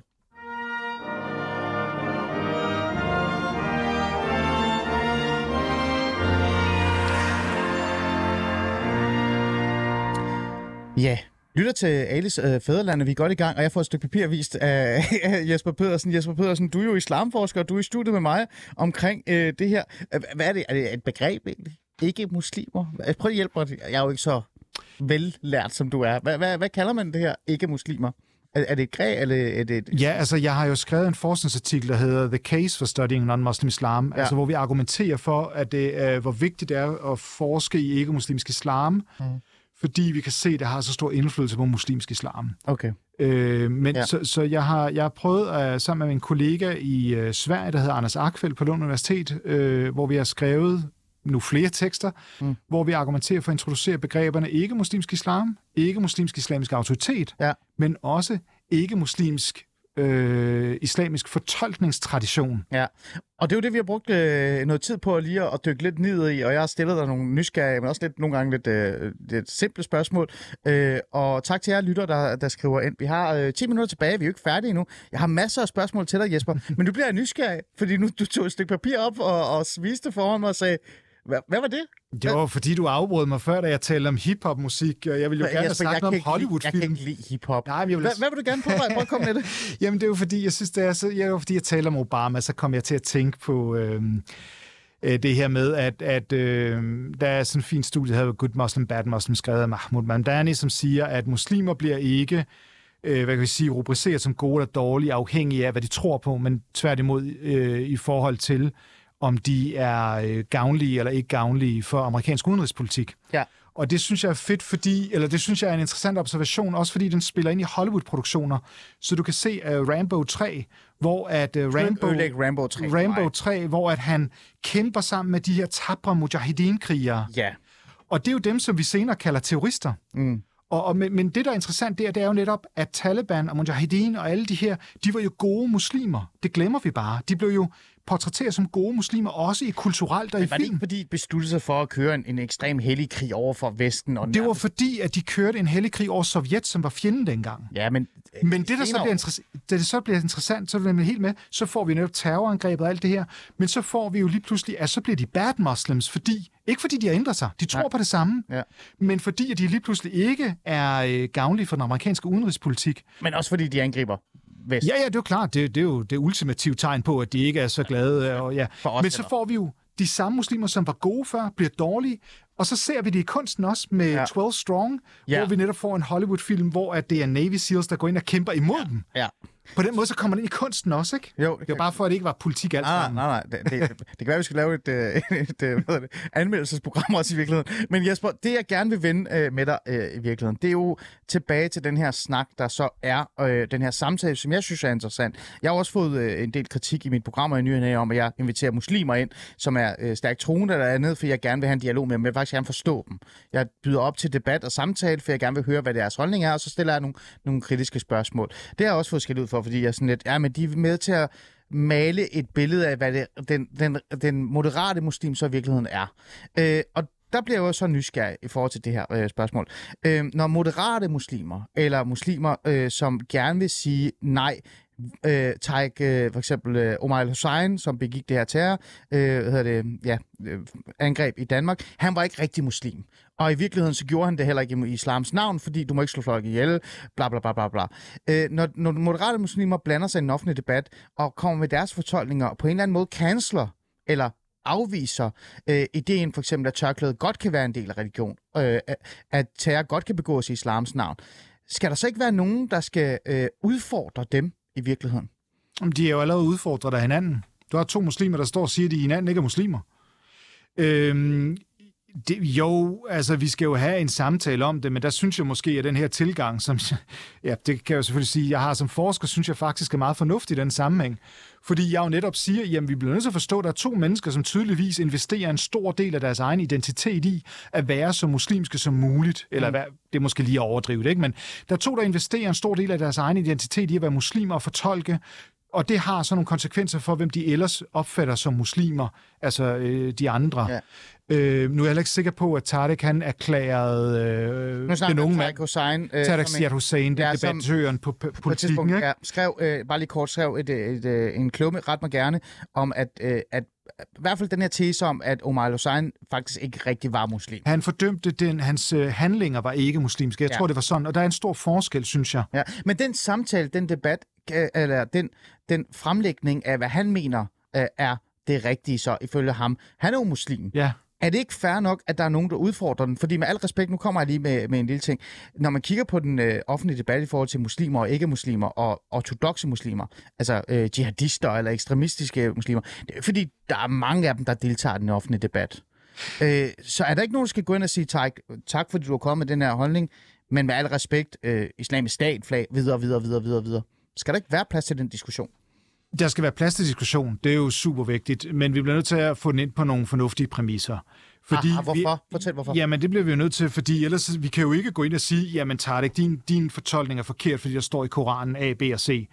Ja, lytter til Alice øh, Fæderlandet. Vi er godt i gang, og jeg får et stykke papir vist af, af Jesper Pedersen. Jesper Pedersen, du er jo islamforsker, og du er i studiet med mig omkring øh, det her. Øh, Hvad er det? Er det et begreb egentlig? Ikke muslimer? Prøv at hjælpe mig. Jeg er jo ikke så vellært, som du er. Hvad, hvad, hvad kalder man det her ikke-muslimer? Er, er det et greb, eller er det et... Ja, altså jeg har jo skrevet en forskningsartikel, der hedder The Case for Studying Non-Muslim Islam, Ja. altså hvor vi argumenterer for, at det, er, hvor vigtigt det er at forske i ikke-muslimsk islam, mm. Fordi vi kan se, at det har så stor indflydelse på muslimsk islam. Okay. Øh, men Ja. så, så jeg har jeg har prøvet uh, sammen med min kollega i uh, Sverige, der hedder Anders Akfeldt på Lund Universitet, uh, hvor vi har skrevet nu flere tekster, mm. hvor vi argumenterer for at introducere begreberne ikke-muslimsk islam, ikke-muslimsk islamisk autoritet, Ja. men også ikke-muslimsk øh, islamisk fortolkningstradition. Ja, og det er jo det, vi har brugt øh, noget tid på lige at, at dykke lidt ned i, og jeg har stillet dig nogle nysgerrige, men også lidt, nogle gange lidt, øh, lidt simple spørgsmål. Øh, og tak til jer lytter, der, der skriver ind. Vi har øh, 10 minutter tilbage, vi er jo ikke færdige endnu. Jeg har masser af spørgsmål til dig, Jesper, men du bliver nysgerrig, fordi nu du tog et stykke papir op og, og viste det foran mig og sagde, hvad, hvad var det? Det var fordi, du afbrød mig før, da jeg talte om hiphop-musik, og jeg ville jo gerne have Jesper, snakket kan om lide- Jeg kan Hollywood-film. ikke lide hiphop. Nej, men jeg vil... Hvad, hvad vil du gerne på? Prøv at komme med det. Jamen, det er jo fordi, jeg synes, det er så... Jeg, fordi jeg taler om Obama, så kom jeg til at tænke på... Øh, øh, det her med, at, at øh, der er sådan en fin studie, der hedder Good Muslim, Bad Muslim, skrevet af Mahmoud Mandani, som siger, at muslimer bliver ikke øh, hvad kan vi sige, rubriceret som gode eller dårlige, afhængige af, hvad de tror på, men tværtimod øh, i forhold til, om de er øh, gavnlige eller ikke gavnlige for amerikansk udenrigspolitik. Ja. Og det synes jeg er fedt, fordi, eller det synes jeg er en interessant observation, også fordi den spiller ind i Hollywood-produktioner. Så du kan se uh, Rambo 3, hvor at uh, Rambo, Rambo 3. Rambo 3, hvor at han kæmper sammen med de her tabre mujahideen-krigere. Ja. Og det er jo dem, som vi senere kalder terrorister. Mm. Og, og, men, men det, der er interessant der, det er jo netop, at Taliban og Mujahideen og alle de her, de var jo gode muslimer. Det glemmer vi bare. De blev jo portrætteret som gode muslimer, også i kulturelt og i Var det film. ikke fordi, de besluttede sig for at køre en, en ekstrem hellig krig over for Vesten? Og Det var fordi, at de kørte en hellig krig over Sovjet, som var fjenden dengang. Ja, men... Men det, der så bliver, interess- da det så bliver interessant, så bliver man helt med, så får vi netop terrorangrebet og alt det her, men så får vi jo lige pludselig, at så bliver de bad muslims, fordi, ikke fordi de har ændret sig, de tror Nej. på det samme, Ja. men fordi at de lige pludselig ikke er øh, gavnlige for den amerikanske udenrigspolitik. Men også fordi de angriber Vest. Ja, ja, det er jo klart, det, det er jo det ultimative tegn på, at de ikke er så glade. Og, ja. Men så får vi jo de samme muslimer, som var gode før, bliver dårlige, og så ser vi det i kunsten også med ja. 12 Strong, Ja. hvor vi netop får en Hollywood-film, hvor at det er Navy SEALs, der går ind og kæmper imod ja. dem. Ja. På den måde, så kommer det ind i kunsten også, ikke? Jo, Det er bare for, at det ikke var politik alt sammen. nej, nej. Det, det, det kan være, vi skal lave et, øh, et øh, hvad det, anmeldelsesprogram også i virkeligheden. Men Jesper, det jeg gerne vil vende øh, med dig øh, i virkeligheden, det er jo tilbage til den her snak, der så er, øh, den her samtale, som jeg synes er interessant. Jeg har også fået øh, en del kritik i mit program og i nyhederne om, at jeg inviterer muslimer ind, som er øh, stærkt troende eller andet, for jeg gerne vil have en dialog med dem. Jeg vil faktisk gerne forstå dem. Jeg byder op til debat og samtale, for jeg gerne vil høre, hvad deres holdning er, og så stiller jeg nogle, nogle kritiske spørgsmål. Det har jeg også fået skilt ud for, fordi jeg er sådan lidt, ja, men de er med til at male et billede af, hvad det, den, den, den moderate muslim så i virkeligheden er. Øh, og der bliver jeg jo så nysgerrig i forhold til det her øh, spørgsmål. Øh, når moderate muslimer, eller muslimer, øh, som gerne vil sige nej, øh, Taik, øh, for eksempel øh, Omar Hussein, som begik det her terror, øh, hvad hedder det, ja, øh, angreb i Danmark, han var ikke rigtig muslim. Og i virkeligheden så gjorde han det heller ikke i islams navn, fordi du må ikke slå folk ihjel, bla bla bla bla bla. Øh, når, når moderate muslimer blander sig i en offentlig debat og kommer med deres fortolkninger og på en eller anden måde canceler eller afviser øh, ideen for eksempel, at tørklædet godt kan være en del af religion, øh, at- at terror godt kan begås i islams navn. Skal der så ikke være nogen, der skal øh, udfordre dem i virkeligheden? Jamen, De er jo allerede udfordret af hinanden. Du har to muslimer, der står og siger, at de hinanden ikke er muslimer. Øhm, det, jo, altså vi skal jo have en samtale om det, men der synes jeg måske, at den her tilgang, som, ja, det kan jeg jo selvfølgelig sige, jeg har som forsker, synes jeg faktisk er meget fornuftig i den sammenhæng. Fordi jeg jo netop siger, jamen vi bliver nødt til at forstå, at der er to mennesker, som tydeligvis investerer en stor del af deres egen identitet i at være så muslimske som muligt. Eller hvad, det er måske lige at overdrive det, ikke? Men der er to, der investerer en stor del af deres egen identitet i at være muslimer og fortolke og det har så nogle konsekvenser for, hvem de ellers opfatter som muslimer, altså øh, de andre. Øh, nu er jeg ikke sikker på, at Tarek han erklærede øh, Nu den unge mand, Hussein. Øh, Tarek Siad Hussein, den Ja, debattøren på, på på politikken, tidspunkt ikke? ja, skrev, øh, bare lige kort skrev et, et, et, øh, en klumme, ret mig gerne, om at, øh, at i hvert fald den her tese om, at Omar al-Hussein faktisk ikke rigtig var muslim. Han fordømte den, hans øh, handlinger var ikke muslimske. Jeg Ja. tror, det var sådan, og der er en stor forskel, synes jeg. Ja. Men den samtale, den debat, øh, eller den, den fremlægning af, hvad han mener øh, er det rigtige så, ifølge ham. Han er jo muslim. Ja. Er det ikke fair nok, at der er nogen, der udfordrer den? Fordi med al respekt, nu kommer jeg lige med, med en lille ting. Når man kigger på den øh, offentlige debat i forhold til muslimer og ikke-muslimer og ortodoxe muslimer, altså øh, jihadister eller ekstremistiske muslimer, det er fordi, der er mange af dem, der deltager i den offentlige debat. Øh, så er der ikke nogen, der skal gå ind og sige tak, tak fordi du har kommet med den her holdning, men med al respekt, øh, islamisk stat, flag, videre, videre, videre, videre, videre. Skal der ikke være plads til den diskussion? Der skal være plads til diskussion. Det er jo super vigtigt, men vi bliver nødt til at få den ind på nogle fornuftige præmisser. Fordi ah, hvorfor? Vi, Fortæl hvorfor. Jamen, det bliver vi jo nødt til, fordi ellers vi kan jo ikke gå ind og sige, jamen Tarek, din, din fortolkning er forkert, fordi der står i Koranen A, B og C.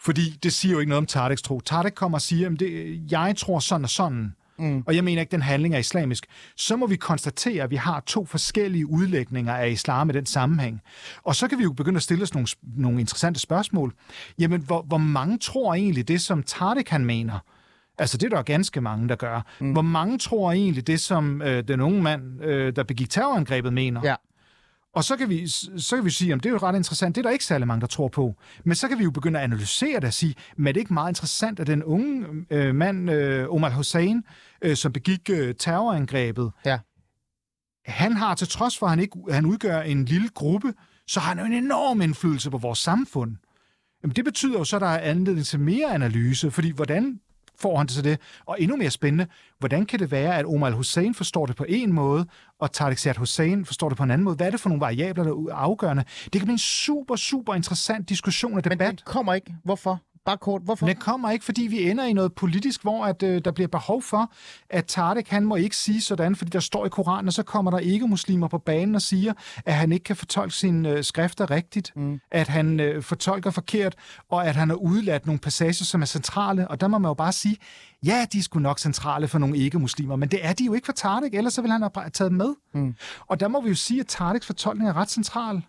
Fordi det siger jo ikke noget om Tareks tro. Tarek kommer og siger, jamen det, jeg tror sådan og sådan, mm. og jeg mener ikke, den handling er islamisk. Så må vi konstatere, at vi har to forskellige udlægninger af islam i den sammenhæng. Og så kan vi jo begynde at stille os nogle, nogle interessante spørgsmål. Jamen, hvor, hvor mange tror egentlig det, som Tarek han mener? Altså, det er der ganske mange, der gør. Mm. Hvor mange tror egentlig det, som øh, den unge mand, øh, der begik terrorangrebet, mener? Ja. Og så kan vi, så kan vi sige, at det er jo ret interessant, det er der ikke særlig mange, der tror på. Men så kan vi jo begynde at analysere det og sige, men er det ikke meget interessant, at den unge øh, mand, øh, Omar Hussein, øh, som begik øh, terrorangrebet, Ja. han har til trods for, at han, ikke, han udgør en lille gruppe, så har han jo en enorm indflydelse på vores samfund. Jamen, det betyder jo så, at der er anledning til mere analyse, fordi hvordan får han det til det? Og endnu mere spændende, hvordan kan det være, at Omar al-Hussein forstår det på en måde, og Tariq Siad Hussein forstår det på en anden måde? Hvad er det for nogle variabler, der er afgørende? Det kan blive en super, super interessant diskussion og Men debat. det kommer ikke. Hvorfor? Bare kort, hvorfor? Den kommer ikke, fordi vi ender i noget politisk, hvor at, øh, der bliver behov for, at Tarek han må ikke sige sådan, fordi der står i Koranen, og så kommer der ikke muslimer på banen og siger, at han ikke kan fortolke sine øh, skrifter rigtigt, mm. at han øh, fortolker forkert, og at han har udladt nogle passager, som er centrale. Og der må man jo bare sige, ja, de er sgu nok centrale for nogle ikke-muslimer, men det er de jo ikke for Tarek, ellers så vil han have taget med. Mm. Og der må vi jo sige, at Tareks fortolkning er ret central.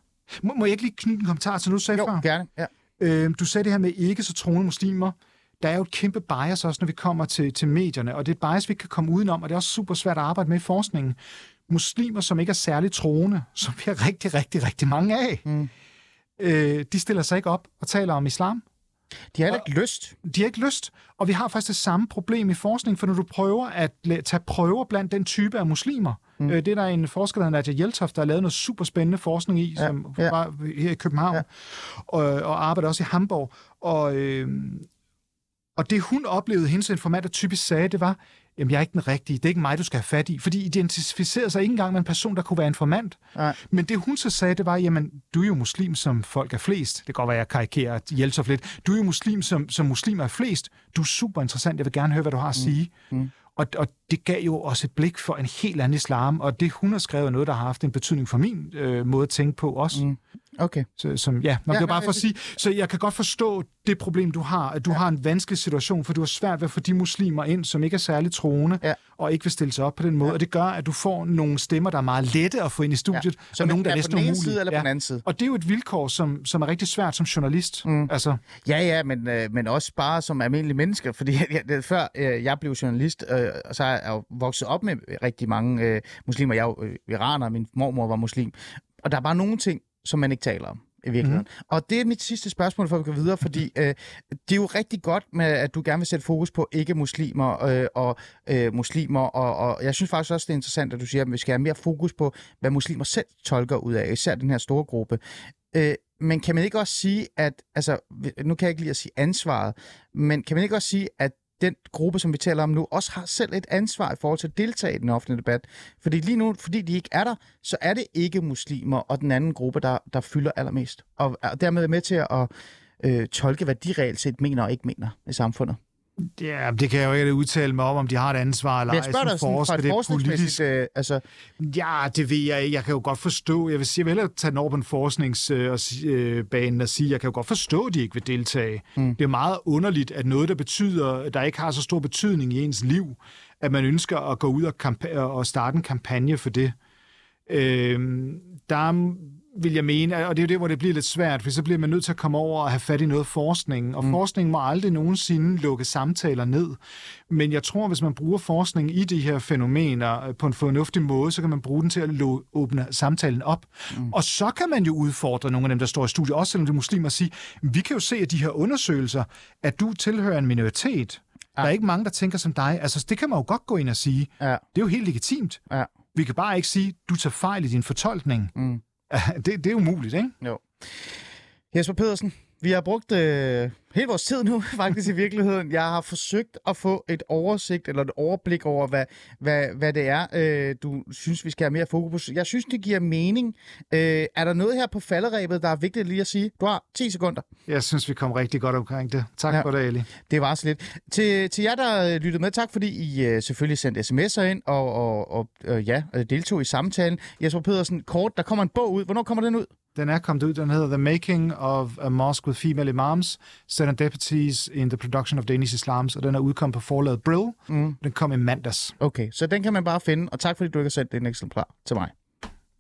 Må, må jeg ikke lige knytte en kommentar til, nu sagde jo, før? gerne. Ja. Øh, du sagde det her med ikke så troende muslimer. Der er jo et kæmpe bias også, når vi kommer til, til medierne, og det er et bias, vi ikke kan komme udenom, og det er også super svært at arbejde med i forskningen. Muslimer, som ikke er særligt troende, som vi har rigtig, rigtig, rigtig mange af, mm. øh, de stiller sig ikke op og taler om islam. De har ikke lyst. De har ikke lyst, og vi har faktisk det samme problem i forskning, for når du prøver at tage prøver blandt den type af muslimer, mm. øh, det er der en forsker, der hedder Nadia Hjeltoft, der har lavet noget super spændende forskning i, ja, som ja. var her i København, ja. og, og arbejder også i Hamburg, og, øh, og det hun oplevede, hendes informant, der typisk sagde, det var, jamen jeg er ikke den rigtige, det er ikke mig, du skal have fat i. Fordi de identificerede sig ikke engang med en person, der kunne være informant. Nej. Men det hun så sagde, det var, jamen du er jo muslim, som folk er flest. Det kan godt være, jeg karikerer Hjeltoft lidt. Du er jo muslim, som, som muslimer er flest. Du er super interessant, jeg vil gerne høre, hvad du har at mm. sige. Mm. Mm. Og, og det gav jo også et blik for en helt anden islam, og det hun har skrevet er noget, der har haft en betydning for min øh, måde at tænke på også. Mm. Okay. Så, som, ja, man ja, bare for at sige, så jeg kan godt forstå det problem, du har, at du ja. har en vanskelig situation, for du har svært ved at få de muslimer ind, som ikke er særligt troende, ja. og ikke vil stille sig op på den måde, ja. og det gør, at du får nogle stemmer, der er meget lette at få ind i studiet, ja. Så og nogle, der er næsten umulige. Side eller ja. på den anden side. Og det er jo et vilkår, som, som er rigtig svært som journalist. Mm. Altså. Ja, ja, men, øh, men også bare som almindelig menneske, fordi jeg, før øh, jeg blev journalist, øh, så er jeg jo vokset op med rigtig mange øh, muslimer. Jeg er jo øh, iraner, min mormor var muslim. Og der er bare nogle ting, som man ikke taler om i virkeligheden. Mm. Og det er mit sidste spørgsmål, for at vi går videre, fordi øh, det er jo rigtig godt, med, at du gerne vil sætte fokus på ikke-muslimer øh, og øh, muslimer, og, og jeg synes faktisk også, det er interessant, at du siger, at vi skal have mere fokus på, hvad muslimer selv tolker ud af, især den her store gruppe. Øh, men kan man ikke også sige, at, altså, nu kan jeg ikke lide at sige ansvaret, men kan man ikke også sige, at den gruppe, som vi taler om nu, også har selv et ansvar i forhold til at deltage i den offentlige debat. Fordi lige nu, fordi de ikke er der, så er det ikke muslimer og den anden gruppe, der, der fylder allermest. Og, og dermed er med til at øh, tolke, hvad de reelt set mener og ikke mener i samfundet. Ja, det kan jeg jo ikke udtale mig om, om de har et ansvar eller ej. Jeg spørger dig sådan fra et forskningsmæssigt... Øh, altså... Ja, det ved jeg ikke. Jeg kan jo godt forstå. Jeg vil, sige, jeg vil hellere tage den over på en forskningsbanen og sige, jeg kan jo godt forstå, at de ikke vil deltage. Mm. Det er meget underligt, at noget, der betyder, der ikke har så stor betydning i ens liv, at man ønsker at gå ud og, kamp- og starte en kampagne for det. Øh, der vil jeg mene, og det er jo det, hvor det bliver lidt svært, for så bliver man nødt til at komme over og have fat i noget forskning, og mm. forskning må aldrig nogensinde lukke samtaler ned. Men jeg tror, hvis man bruger forskning i de her fænomener øh, på en fornuftig måde, så kan man bruge den til at åbne samtalen op. Mm. Og så kan man jo udfordre nogle af dem, der står i studiet, også selvom det er muslimer, og sige, vi kan jo se af de her undersøgelser, at du tilhører en minoritet. Ja. Der er ikke mange, der tænker som dig. Altså, det kan man jo godt gå ind og sige. Ja. Det er jo helt legitimt. Ja. Vi kan bare ikke sige, du tager fejl i din fortolkning. Mm. det, det er umuligt, ikke? Jo. Jesper Pedersen, vi har brugt øh, hele vores tid nu, faktisk i virkeligheden. Jeg har forsøgt at få et oversigt eller et overblik over, hvad, hvad, hvad det er, øh, du synes, vi skal have mere fokus på. Jeg synes, det giver mening. Øh, er der noget her på falderæbet, der er vigtigt lige at sige? Du har 10 sekunder. Jeg synes, vi kom rigtig godt omkring det. Tak ja, for det, Ali. Det var så lidt. Til, til jer, der lyttede med, tak fordi I øh, selvfølgelig sendte sms'er ind og, og, og øh, ja, deltog i samtalen. Jesper Pedersen, kort, der kommer en bog ud. Hvornår kommer den ud? Den er kommet ud. Den hedder The Making of a Mosque with Female Imams, Serendipities in the Production of Danish Islams, og den er udkommet på forlaget Brill. Mm. Den kom i mandags. Okay, så den kan man bare finde, og tak fordi du ikke har sendt en eksemplar til mig.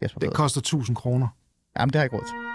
Jesper det koster 1000 kroner. Jamen, det har jeg ikke råd til.